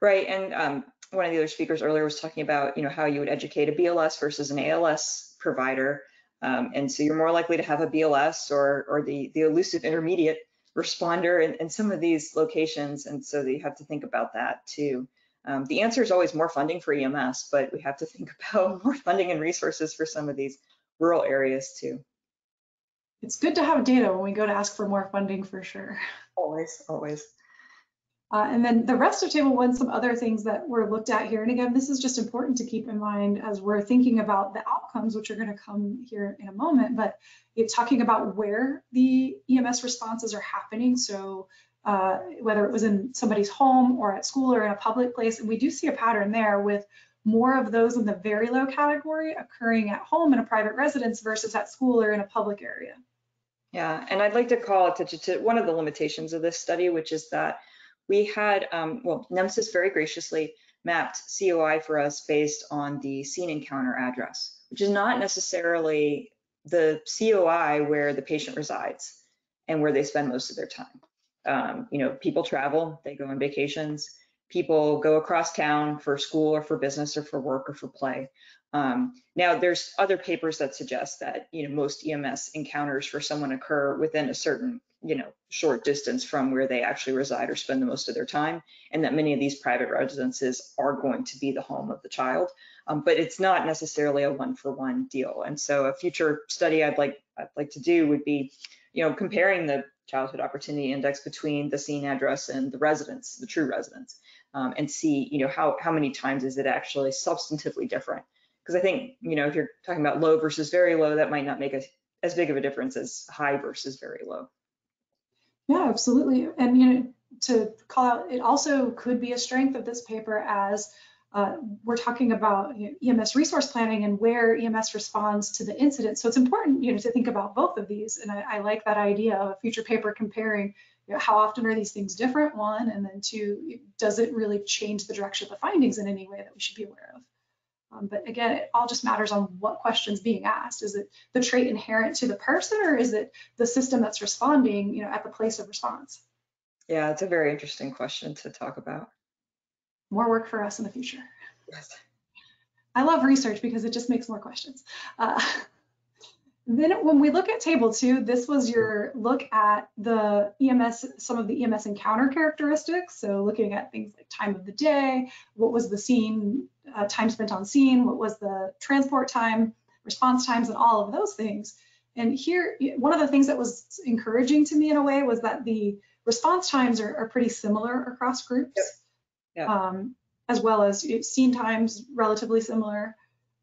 Right, and um, one of the other speakers earlier was talking about, you know, how you would educate a BLS versus an ALS provider. Um, and so you're more likely to have a BLS or, or the, the elusive intermediate responder in, in some of these locations. And so you have to think about that too. Um, the answer is always more funding for EMS, but we have to think about more funding and resources for some of these rural areas too. It's good to have data when we go to ask for more funding for sure. Always, always. Uh, and then the rest of table one, some other things that were looked at here. And again, this is just important to keep in mind as we're thinking about the outcomes, which are going to come here in a moment. But it's talking about where the EMS responses are happening. So uh, whether it was in somebody's home or at school or in a public place. And we do see a pattern there with more of those in the very low category occurring at home in a private residence versus at school or in a public area. Yeah, and I'd like to call attention to one of the limitations of this study, which is that we had, um, well, NEMSIS very graciously mapped COI for us based on the scene encounter address, which is not necessarily the COI where the patient resides and where they spend most of their time. Um, you know, people travel, they go on vacations, people go across town for school or for business or for work or for play. Um, now, there's other papers that suggest that you know most EMS encounters for someone occur within a certain you know short distance from where they actually reside or spend the most of their time, and that many of these private residences are going to be the home of the child. Um, but it's not necessarily a one-for-one deal. And so, a future study I'd like I'd like to do would be, you know, comparing the childhood opportunity index between the scene address and the residence, the true residence, um, and see, you know, how how many times is it actually substantively different because I think, you know, if you're talking about low versus very low, that might not make a, as big of a difference as high versus very low. Yeah, absolutely. And, you know, to call out, it also could be a strength of this paper as uh, we're talking about you know, EMS resource planning and where EMS responds to the incident. So it's important, you know, to think about both of these. And I, I like that idea of a future paper comparing you know, how often are these things different, one, and then two, does it really change the direction of the findings in any way that we should be aware of? Um, but again, it all just matters on what question's being asked. Is it the trait inherent to the person or is it the system that's responding, you know, at the place of response? Yeah, it's a very interesting question to talk about. More work for us in the future. Yes. I love research because it just makes more questions. Uh, then when we look at table two, this was your look at the EMS, some of the EMS encounter characteristics. So looking at things like time of the day, what was the scene, uh, time spent on scene, what was the transport time, response times, and all of those things. And here, one of the things that was encouraging to me in a way was that the response times are, are pretty similar across groups, yep. Yep. Um, as well as scene times relatively similar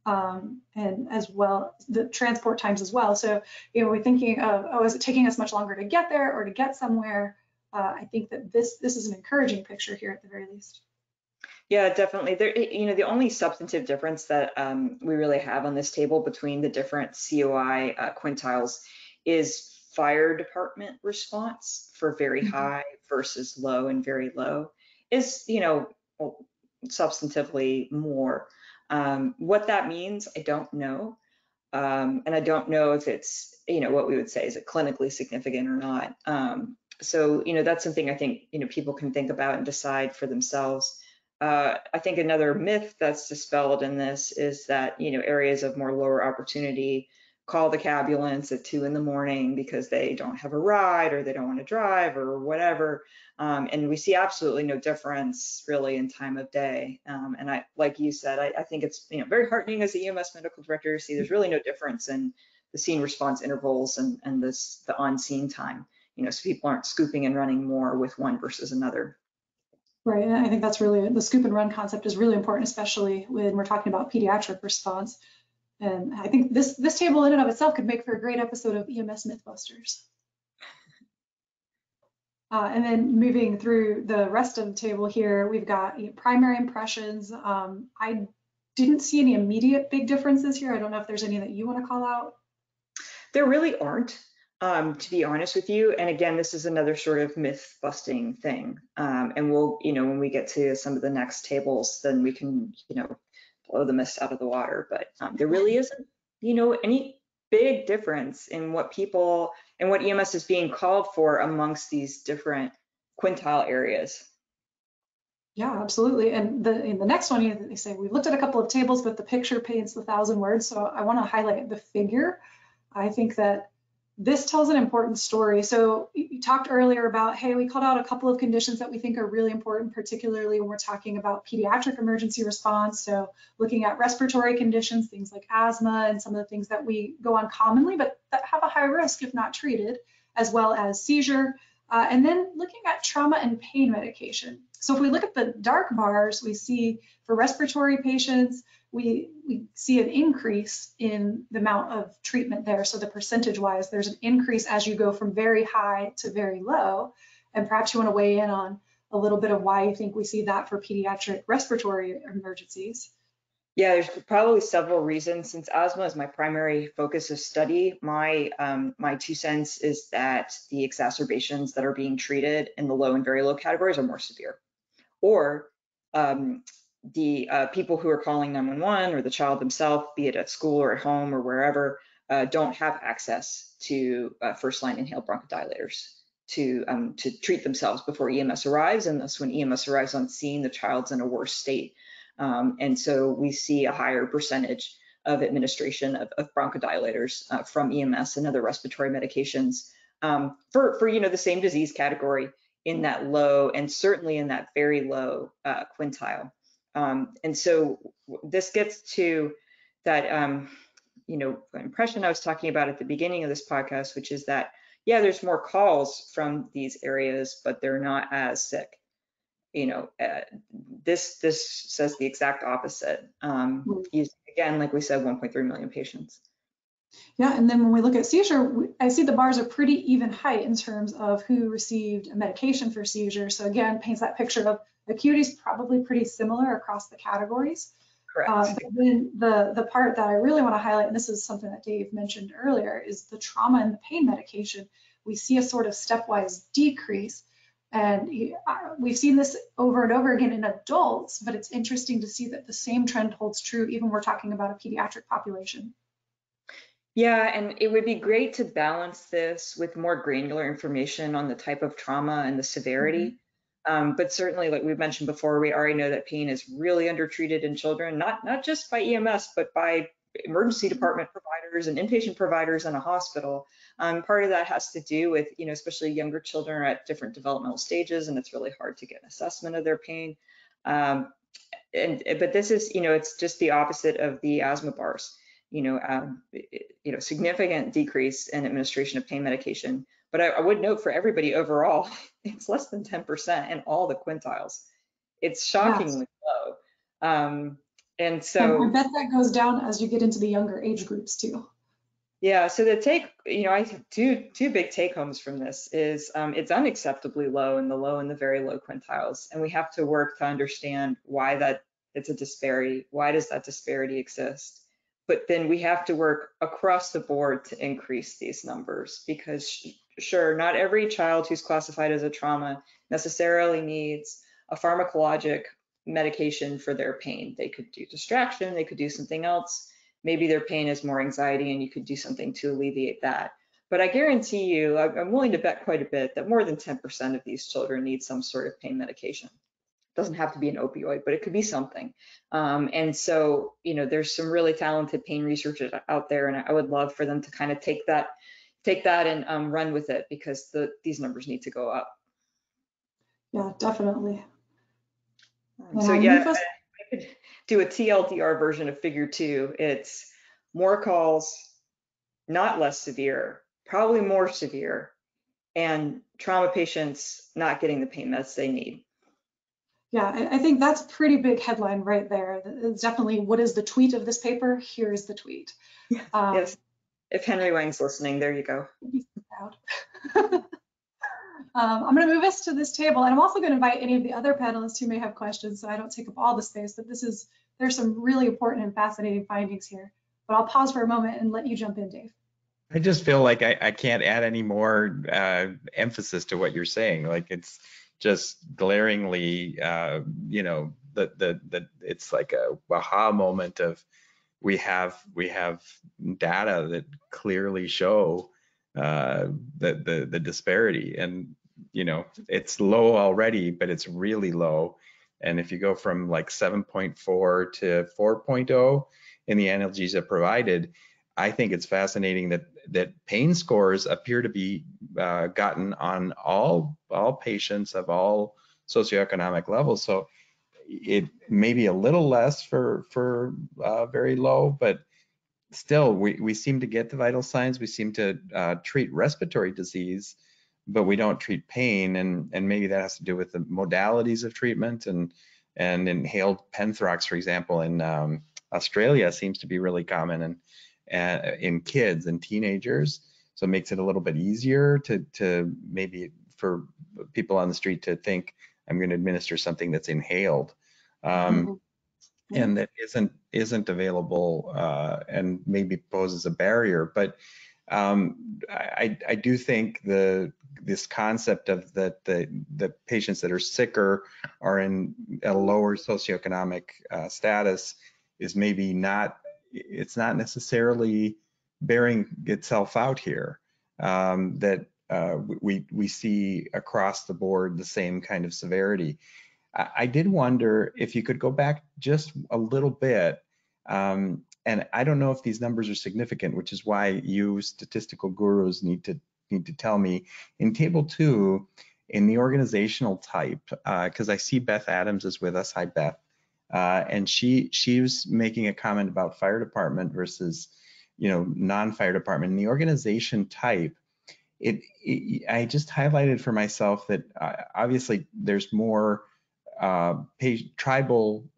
um, and as well the transport times as well. So, you know, we're thinking of, oh, is it taking us much longer to get there or to get somewhere? Uh, I think that this this is an encouraging picture here at the very least. Yeah, definitely. There, you know, the only substantive difference that um, we really have on this table between the different COI uh, quintiles is fire department response for very mm -hmm. high versus low and very low is, you know, substantively more. Um, what that means, I don't know. Um, and I don't know if it's, you know, what we would say is it clinically significant or not. Um, so, you know, that's something I think, you know, people can think about and decide for themselves. Uh, I think another myth that's dispelled in this is that, you know, areas of more lower opportunity call the cabulance at two in the morning because they don't have a ride or they don't want to drive or whatever. Um, and we see absolutely no difference really in time of day. Um, and I, like you said, I, I, think it's you know very heartening as the EMS medical director to see there's really no difference in the scene response intervals and, and this the on scene time. You know, so people aren't scooping and running more with one versus another. Right, and I think that's really the scoop and run concept is really important, especially when we're talking about pediatric response. And I think this this table in and of itself could make for a great episode of EMS Mythbusters. Uh, and then moving through the rest of the table here, we've got you know, primary impressions. Um, I didn't see any immediate big differences here. I don't know if there's any that you want to call out. There really aren't, um, to be honest with you. And again, this is another sort of myth busting thing. Um, and we'll, you know, when we get to some of the next tables, then we can, you know, blow the mist out of the water. But um, there really isn't, you know, any big difference in what people and what EMS is being called for amongst these different quintile areas. Yeah, absolutely. And the in the next one, they say we looked at a couple of tables, but the picture paints the thousand words. So I want to highlight the figure. I think that this tells an important story. So you talked earlier about, hey, we called out a couple of conditions that we think are really important, particularly when we're talking about pediatric emergency response. So looking at respiratory conditions, things like asthma and some of the things that we go on commonly, but that have a high risk if not treated, as well as seizure. Uh, and then looking at trauma and pain medication. So if we look at the dark bars, we see for respiratory patients, we, we see an increase in the amount of treatment there. So the percentage wise, there's an increase as you go from very high to very low. And perhaps you want to weigh in on a little bit of why you think we see that for pediatric respiratory emergencies. Yeah, there's probably several reasons. Since asthma is my primary focus of study, my um, my two cents is that the exacerbations that are being treated in the low and very low categories are more severe, or um, the uh, people who are calling 911 or the child themselves, be it at school or at home or wherever, uh, don't have access to uh, first line inhaled bronchodilators to um, to treat themselves before EMS arrives, and thus when EMS arrives on scene, the child's in a worse state. Um, and so we see a higher percentage of administration of, of bronchodilators uh, from EMS and other respiratory medications um, for, for, you know, the same disease category in that low and certainly in that very low uh, quintile. Um, and so this gets to that, um, you know, impression I was talking about at the beginning of this podcast, which is that, yeah, there's more calls from these areas, but they're not as sick you know, uh, this this says the exact opposite. Um, Hmm. again, like we said, 1.3 million patients. Yeah, and then when we look at seizure, I see the bars are pretty even height in terms of who received a medication for seizure. So again, paints that picture of acuity is probably pretty similar across the categories. Correct. Uh, but then the, the part that I really want to highlight, and this is something that Dave mentioned earlier, is the trauma and the pain medication. We see a sort of stepwise decrease. And we've seen this over and over again in adults, but it's interesting to see that the same trend holds true even we're talking about a pediatric population. Yeah, and it would be great to balance this with more granular information on the type of trauma and the severity. Mm-hmm. Um, but certainly, like we've mentioned before, we already know that pain is really undertreated in children, not not just by EMS, but by emergency department providers and inpatient providers in a hospital. Um, part of that has to do with, you know, especially younger children are at different developmental stages and it's really hard to get an assessment of their pain. Um, and, but this is, you know, it's just the opposite of the asthma bars, you know, um, you know, significant decrease in administration of pain medication. But I, I would note for everybody overall, it's less than 10% in all the quintiles. It's shockingly yes. low. Um, and so and I bet that goes down as you get into the younger age groups too. Yeah, so the take, you know, I have two two big take homes from this is um, it's unacceptably low in the low and the very low quintiles, and we have to work to understand why that it's a disparity. Why does that disparity exist? But then we have to work across the board to increase these numbers because sure, not every child who's classified as a trauma necessarily needs a pharmacologic medication for their pain. They could do distraction, they could do something else. Maybe their pain is more anxiety and you could do something to alleviate that. But I guarantee you, I'm willing to bet quite a bit that more than 10% of these children need some sort of pain medication. It doesn't have to be an opioid, but it could be something. Um, and so, you know, there's some really talented pain researchers out there, and I would love for them to kind of take that, take that and um, run with it because the, these numbers need to go up. Yeah, definitely. Um, so yeah, I, I could do a TLDR version of figure two. It's more calls, not less severe, probably more severe, and trauma patients not getting the pain meds they need. Yeah, I think that's a pretty big headline right there. It's definitely what is the tweet of this paper? Here's the tweet. Um, yes. If Henry Wang's listening, there you go. Um, I'm going to move us to this table, and I'm also going to invite any of the other panelists who may have questions, so I don't take up all the space. But this is there's some really important and fascinating findings here. But I'll pause for a moment and let you jump in, Dave. I just feel like I, I can't add any more uh, emphasis to what you're saying. Like it's just glaringly, uh, you know, the, the the it's like a aha moment of we have we have data that clearly show uh, the, the the disparity and you know, it's low already, but it's really low. And if you go from like 7.4 to 4.0 in the analgesia provided, I think it's fascinating that that pain scores appear to be uh, gotten on all all patients of all socioeconomic levels. So it may be a little less for for uh, very low, but still we we seem to get the vital signs. We seem to uh, treat respiratory disease but we don't treat pain and and maybe that has to do with the modalities of treatment and and inhaled penthrox for example in um, australia seems to be really common and uh, in kids and teenagers so it makes it a little bit easier to to maybe for people on the street to think I'm going to administer something that's inhaled. Um, Mhm. and that isn't isn't available uh, and maybe poses a barrier. But um, I, I do think the this concept of that the the patients that are sicker are in a lower socioeconomic uh, status is maybe not it's not necessarily bearing itself out here. Um, that uh, we we see across the board the same kind of severity. I, I did wonder if you could go back just a little bit, um, and I don't know if these numbers are significant, which is why you statistical gurus need to need to tell me. In table two, in the organizational type, because uh, I see Beth Adams is with us. Hi, Beth. Uh, and she she was making a comment about fire department versus you know non-fire department. In the organization type, it, it, I just highlighted for myself that uh, obviously there's more uh, tribal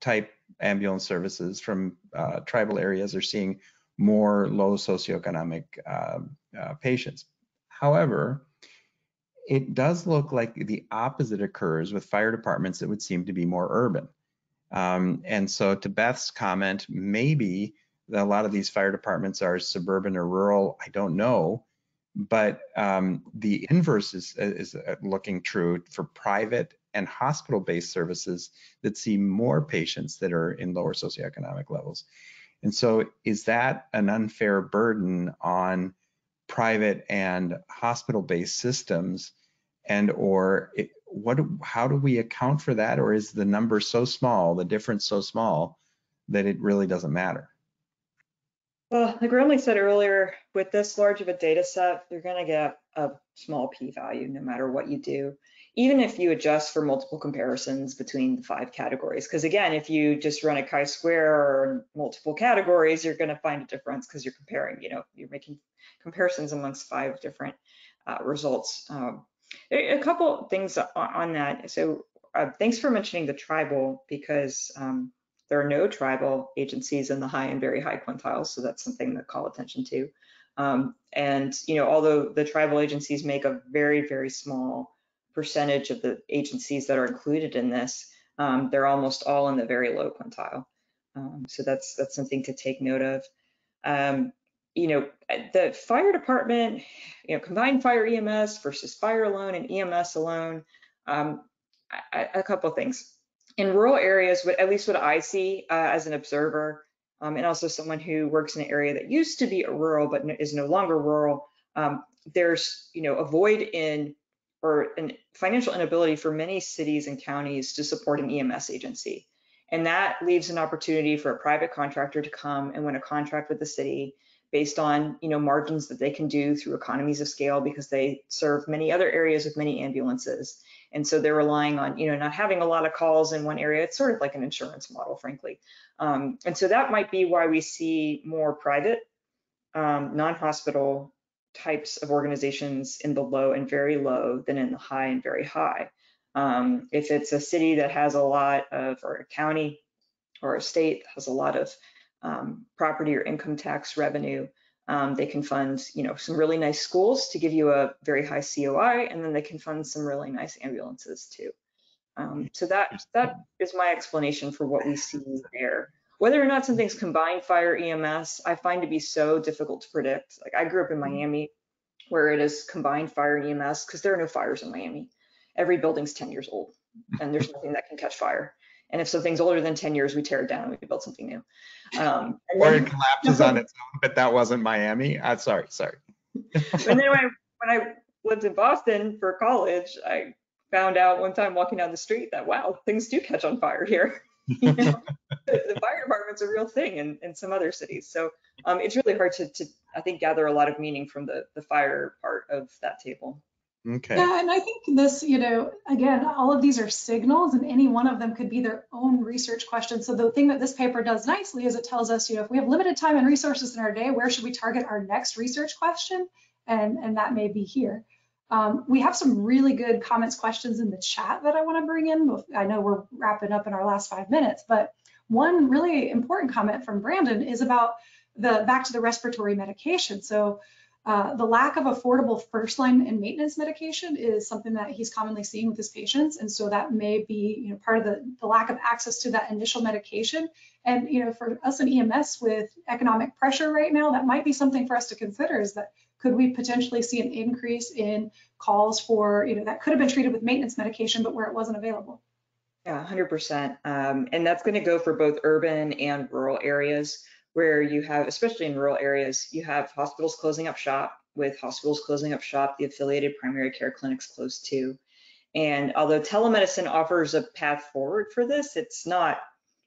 type ambulance services from uh, tribal areas are seeing more low socioeconomic um, uh, patients. However, it does look like the opposite occurs with fire departments that would seem to be more urban. Um, and so to Beth's comment, maybe a lot of these fire departments are suburban or rural, I don't know, but um, the inverse is, is uh, looking true for private and hospital-based services that see more patients that are in lower socioeconomic levels. And so is that an unfair burden on private and hospital-based systems? And or it, what how do we account for that? Or is the number so small the difference so small that it really doesn't matter well, like Remle said earlier, with this large of a data set, you're going to get a small p-value no matter what you do, even if you adjust for multiple comparisons between the five categories. Because again, if you just run a chi-square or multiple categories, you're going to find a difference because you're comparing, you know, you're making comparisons amongst five different uh, results. Um, a couple things on that. So uh, thanks for mentioning the tribal because um, there are no tribal agencies in the high and very high quintiles, so that's something to call attention to. Um, and you know, although the tribal agencies make a very, very small percentage of the agencies that are included in this, um, they're almost all in the very low quintile. Um, so that's that's something to take note of. Um, you know, the fire department, you know, combined fire EMS versus fire alone and EMS alone. Um, I, a couple of things in rural areas, at least what I see uh, as an observer, um, and also someone who works in an area that used to be rural but is no longer rural, um, there's you know a void in or an financial inability for many cities and counties to support an EMS agency. And that leaves an opportunity for a private contractor to come and win a contract with the city based on you know margins that they can do through economies of scale because they serve many other areas with many ambulances and so they're relying on you know not having a lot of calls in one area it's sort of like an insurance model frankly um, and so that might be why we see more private um, non-hospital types of organizations in the low and very low than in the high and very high um, if it's a city that has a lot of or a county or a state has a lot of um, property or income tax revenue. Um, they can fund, you know, some really nice schools to give you a very high COI, and then they can fund some really nice ambulances too. Um, so that that is my explanation for what we see there. Whether or not something's combined fire EMS, I find to be so difficult to predict. Like I grew up in Miami, where it is combined fire EMS because there are no fires in Miami. Every building's 10 years old, and there's nothing that can catch fire. And if something's older than 10 years, we tear it down and we build something new. Um, or it collapses on its own, but that wasn't Miami. Uh, sorry, sorry. and then when I, when I lived in Boston for college, I found out one time walking down the street that, wow, things do catch on fire here. you know, the, the, fire department's a real thing in, in some other cities. So um, it's really hard to, to, I think, gather a lot of meaning from the, the fire part of that table. Okay. Yeah, and I think this, you know, again, all of these are signals and any one of them could be their own research question. So the thing that this paper does nicely is it tells us, you know, if we have limited time and resources in our day, where should we target our next research question? And, and that may be here. Um, we have some really good comments, questions in the chat that I want to bring in. I know we're wrapping up in our last five minutes, but one really important comment from Brandon is about the back to the respiratory medication. So Uh, the lack of affordable first line and maintenance medication is something that he's commonly seeing with his patients. And so that may be you know, part of the, the lack of access to that initial medication. And you know, for us in EMS with economic pressure right now, that might be something for us to consider is that could we potentially see an increase in calls for, you know, that could have been treated with maintenance medication, but where it wasn't available? Yeah, 100%. Um, and that's going to go for both urban and rural areas where you have, especially in rural areas, you have hospitals closing up shop. With hospitals closing up shop, the affiliated primary care clinics close too. And although telemedicine offers a path forward for this, it's not,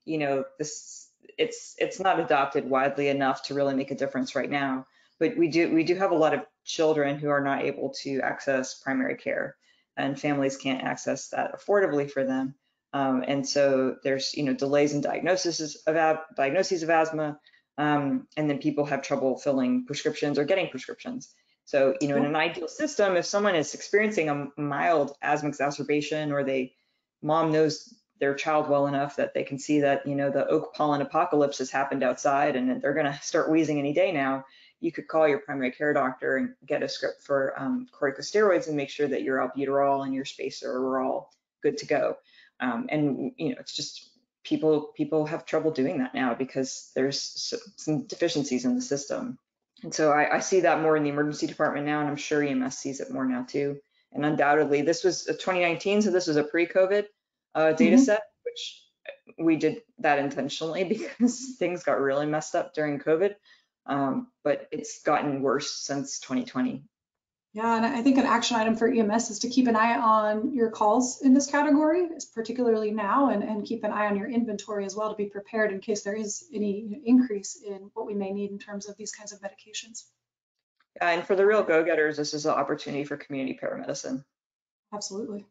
you know, this it's it's not adopted widely enough to really make a difference right now. But we do we do have a lot of children who are not able to access primary care, and families can't access that affordably for them. Um, and so there's you know delays in diagnoses of diagnoses of asthma, um, and then people have trouble filling prescriptions or getting prescriptions. So, you know, in an ideal system, if someone is experiencing a mild asthma exacerbation or they, mom knows their child well enough that they can see that, you know, the oak pollen apocalypse has happened outside and they're going to start wheezing any day now, you could call your primary care doctor and get a script for um, corticosteroids and make sure that your albuterol and your spacer are all good to go. Um, and, you know, it's just people people have trouble doing that now because there's some deficiencies in the system. And so I, I, see that more in the emergency department now, and I'm sure EMS sees it more now too. And undoubtedly, this was 2019, so this was a pre-COVID uh, data mm-hmm. set, which we did that intentionally because things got really messed up during COVID. Um, but it's gotten worse since 2020. Yeah, and I think an action item for EMS is to keep an eye on your calls in this category, particularly now, and, and keep an eye on your inventory as well to be prepared in case there is any increase in what we may need in terms of these kinds of medications. Yeah, and for the real go-getters, this is an opportunity for community paramedicine. Absolutely.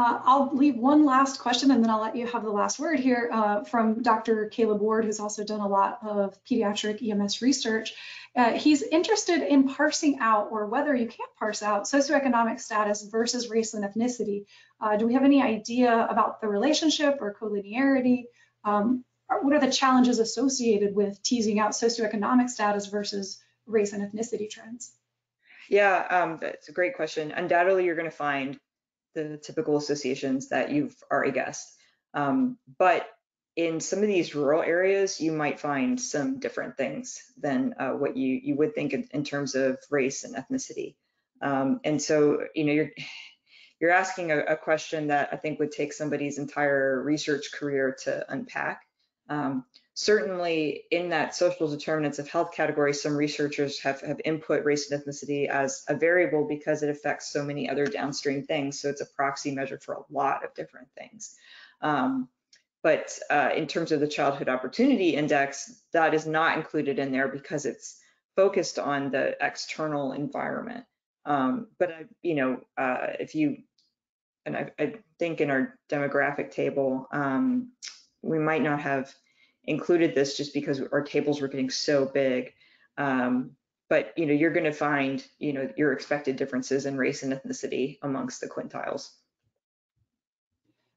Uh, I'll leave one last question and then I'll let you have the last word here uh, from Dr. Caleb Ward, who's also done a lot of pediatric EMS research. Uh, he's interested in parsing out or whether you can't parse out socioeconomic status versus race and ethnicity. Uh, do we have any idea about the relationship or collinearity? Um, what are the challenges associated with teasing out socioeconomic status versus race and ethnicity trends? Yeah, um, that's a great question. Undoubtedly, you're going to find the typical associations that you've already guessed. Um, but in some of these rural areas, you might find some different things than uh, what you, you would think in, in, terms of race and ethnicity. Um, and so, you know, you're, you're asking a, a, question that I think would take somebody's entire research career to unpack. Um, certainly in that social determinants of health category, some researchers have, have input race and ethnicity as a variable because it affects so many other downstream things. So it's a proxy measure for a lot of different things. Um, but uh, in terms of the Childhood Opportunity Index, that is not included in there because it's focused on the external environment. Um, but I, you know, uh, if you, and I, I, think in our demographic table, um, we might not have included this just because our tables were getting so big. Um, but you know, you're going to find you know your expected differences in race and ethnicity amongst the quintiles.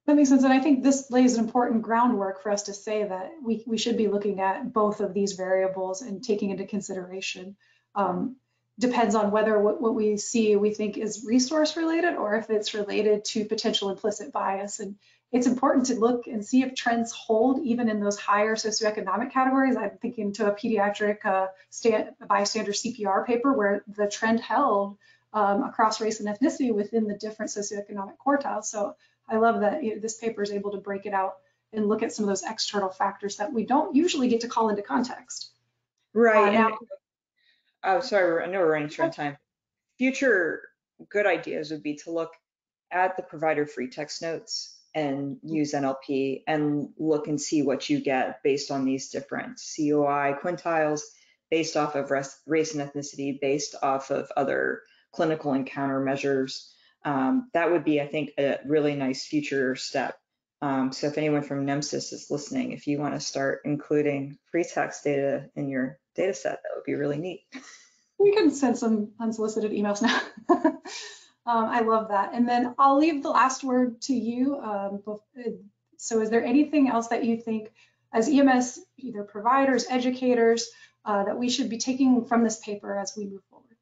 That makes sense, and I think this lays an important groundwork for us to say that we, we should be looking at both of these variables and taking into consideration. Um, depends on whether what, what we see we think is resource related or if it's related to potential implicit bias. And it's important to look and see if trends hold even in those higher socioeconomic categories. I'm thinking to a pediatric uh, stand, bystander CPR paper where the trend held um, across race and ethnicity within the different socioeconomic quartiles. So I love that you know, this paper is able to break it out and look at some of those external factors that we don't usually get to call into context. Right. Uh, now, oh, sorry, I know we're running short on time. Future good ideas would be to look at the provider free text notes and use NLP and look and see what you get based on these different COI quintiles, based off of race and ethnicity, based off of other clinical encounter measures. Um, that would be, I think, a really nice future step. Um, so if anyone from NEMSIS is listening, if you want to start including free text data in your data set, that would be really neat. We can send some unsolicited emails now. Um, I love that. And then I'll leave the last word to you. Um, so is there anything else that you think as EMS, either providers, educators, uh, that we should be taking from this paper as we move forward?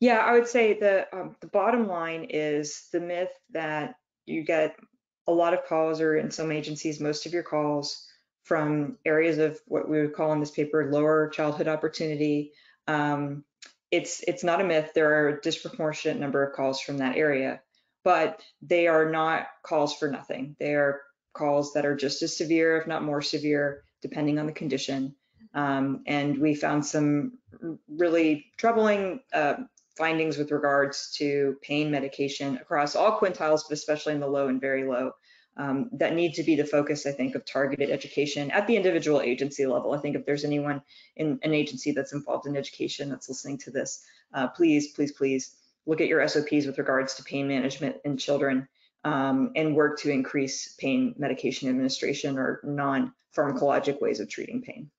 Yeah, I would say the um, the bottom line is the myth that you get a lot of calls, or in some agencies, most of your calls from areas of what we would call in this paper lower childhood opportunity. Um, it's it's not a myth. There are a disproportionate number of calls from that area, but they are not calls for nothing. They are calls that are just as severe, if not more severe, depending on the condition. Um, and we found some really troubling uh, findings with regards to pain medication across all quintiles, but especially in the low and very low. Um, that need to be the focus, I think, of targeted education at the individual agency level. I think if there's anyone in an agency that's involved in education that's listening to this, uh, please, please, please look at your SOPs with regards to pain management in children um, and work to increase pain medication administration or non-pharmacologic ways of treating pain.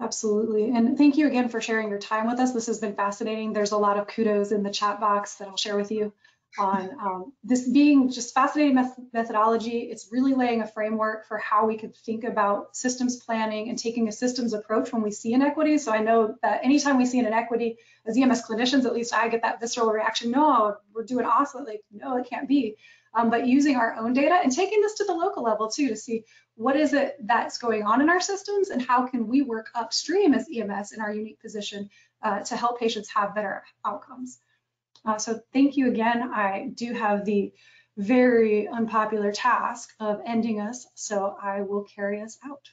Absolutely. And thank you again for sharing your time with us. This has been fascinating. There's a lot of kudos in the chat box that I'll share with you on um, this being just fascinating met methodology. It's really laying a framework for how we could think about systems planning and taking a systems approach when we see inequity. So I know that anytime we see an inequity, as EMS clinicians, at least I get that visceral reaction, no, we're doing awesome. Like, no, it can't be. Um, but using our own data and taking this to the local level too to see what is it that's going on in our systems and how can we work upstream as EMS in our unique position uh, to help patients have better outcomes. Uh, so thank you again. I do have the very unpopular task of ending us, so I will carry us out.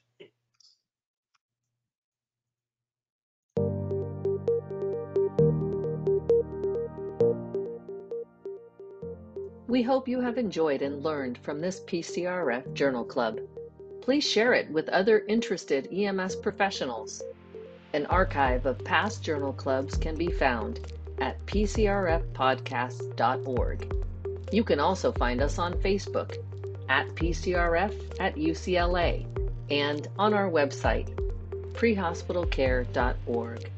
We hope you have enjoyed and learned from this PCRF Journal Club. Please share it with other interested EMS professionals. An archive of past journal clubs can be found at pcrfpodcast.org. You can also find us on Facebook at PCRF at UCLA and on our website, prehospitalcare.org.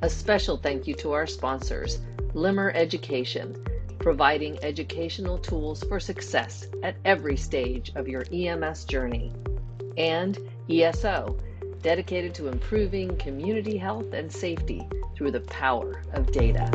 A special thank you to our sponsors, Limmer Education, providing educational tools for success at every stage of your EMS journey, and ESO, dedicated to improving community health and safety through the power of data.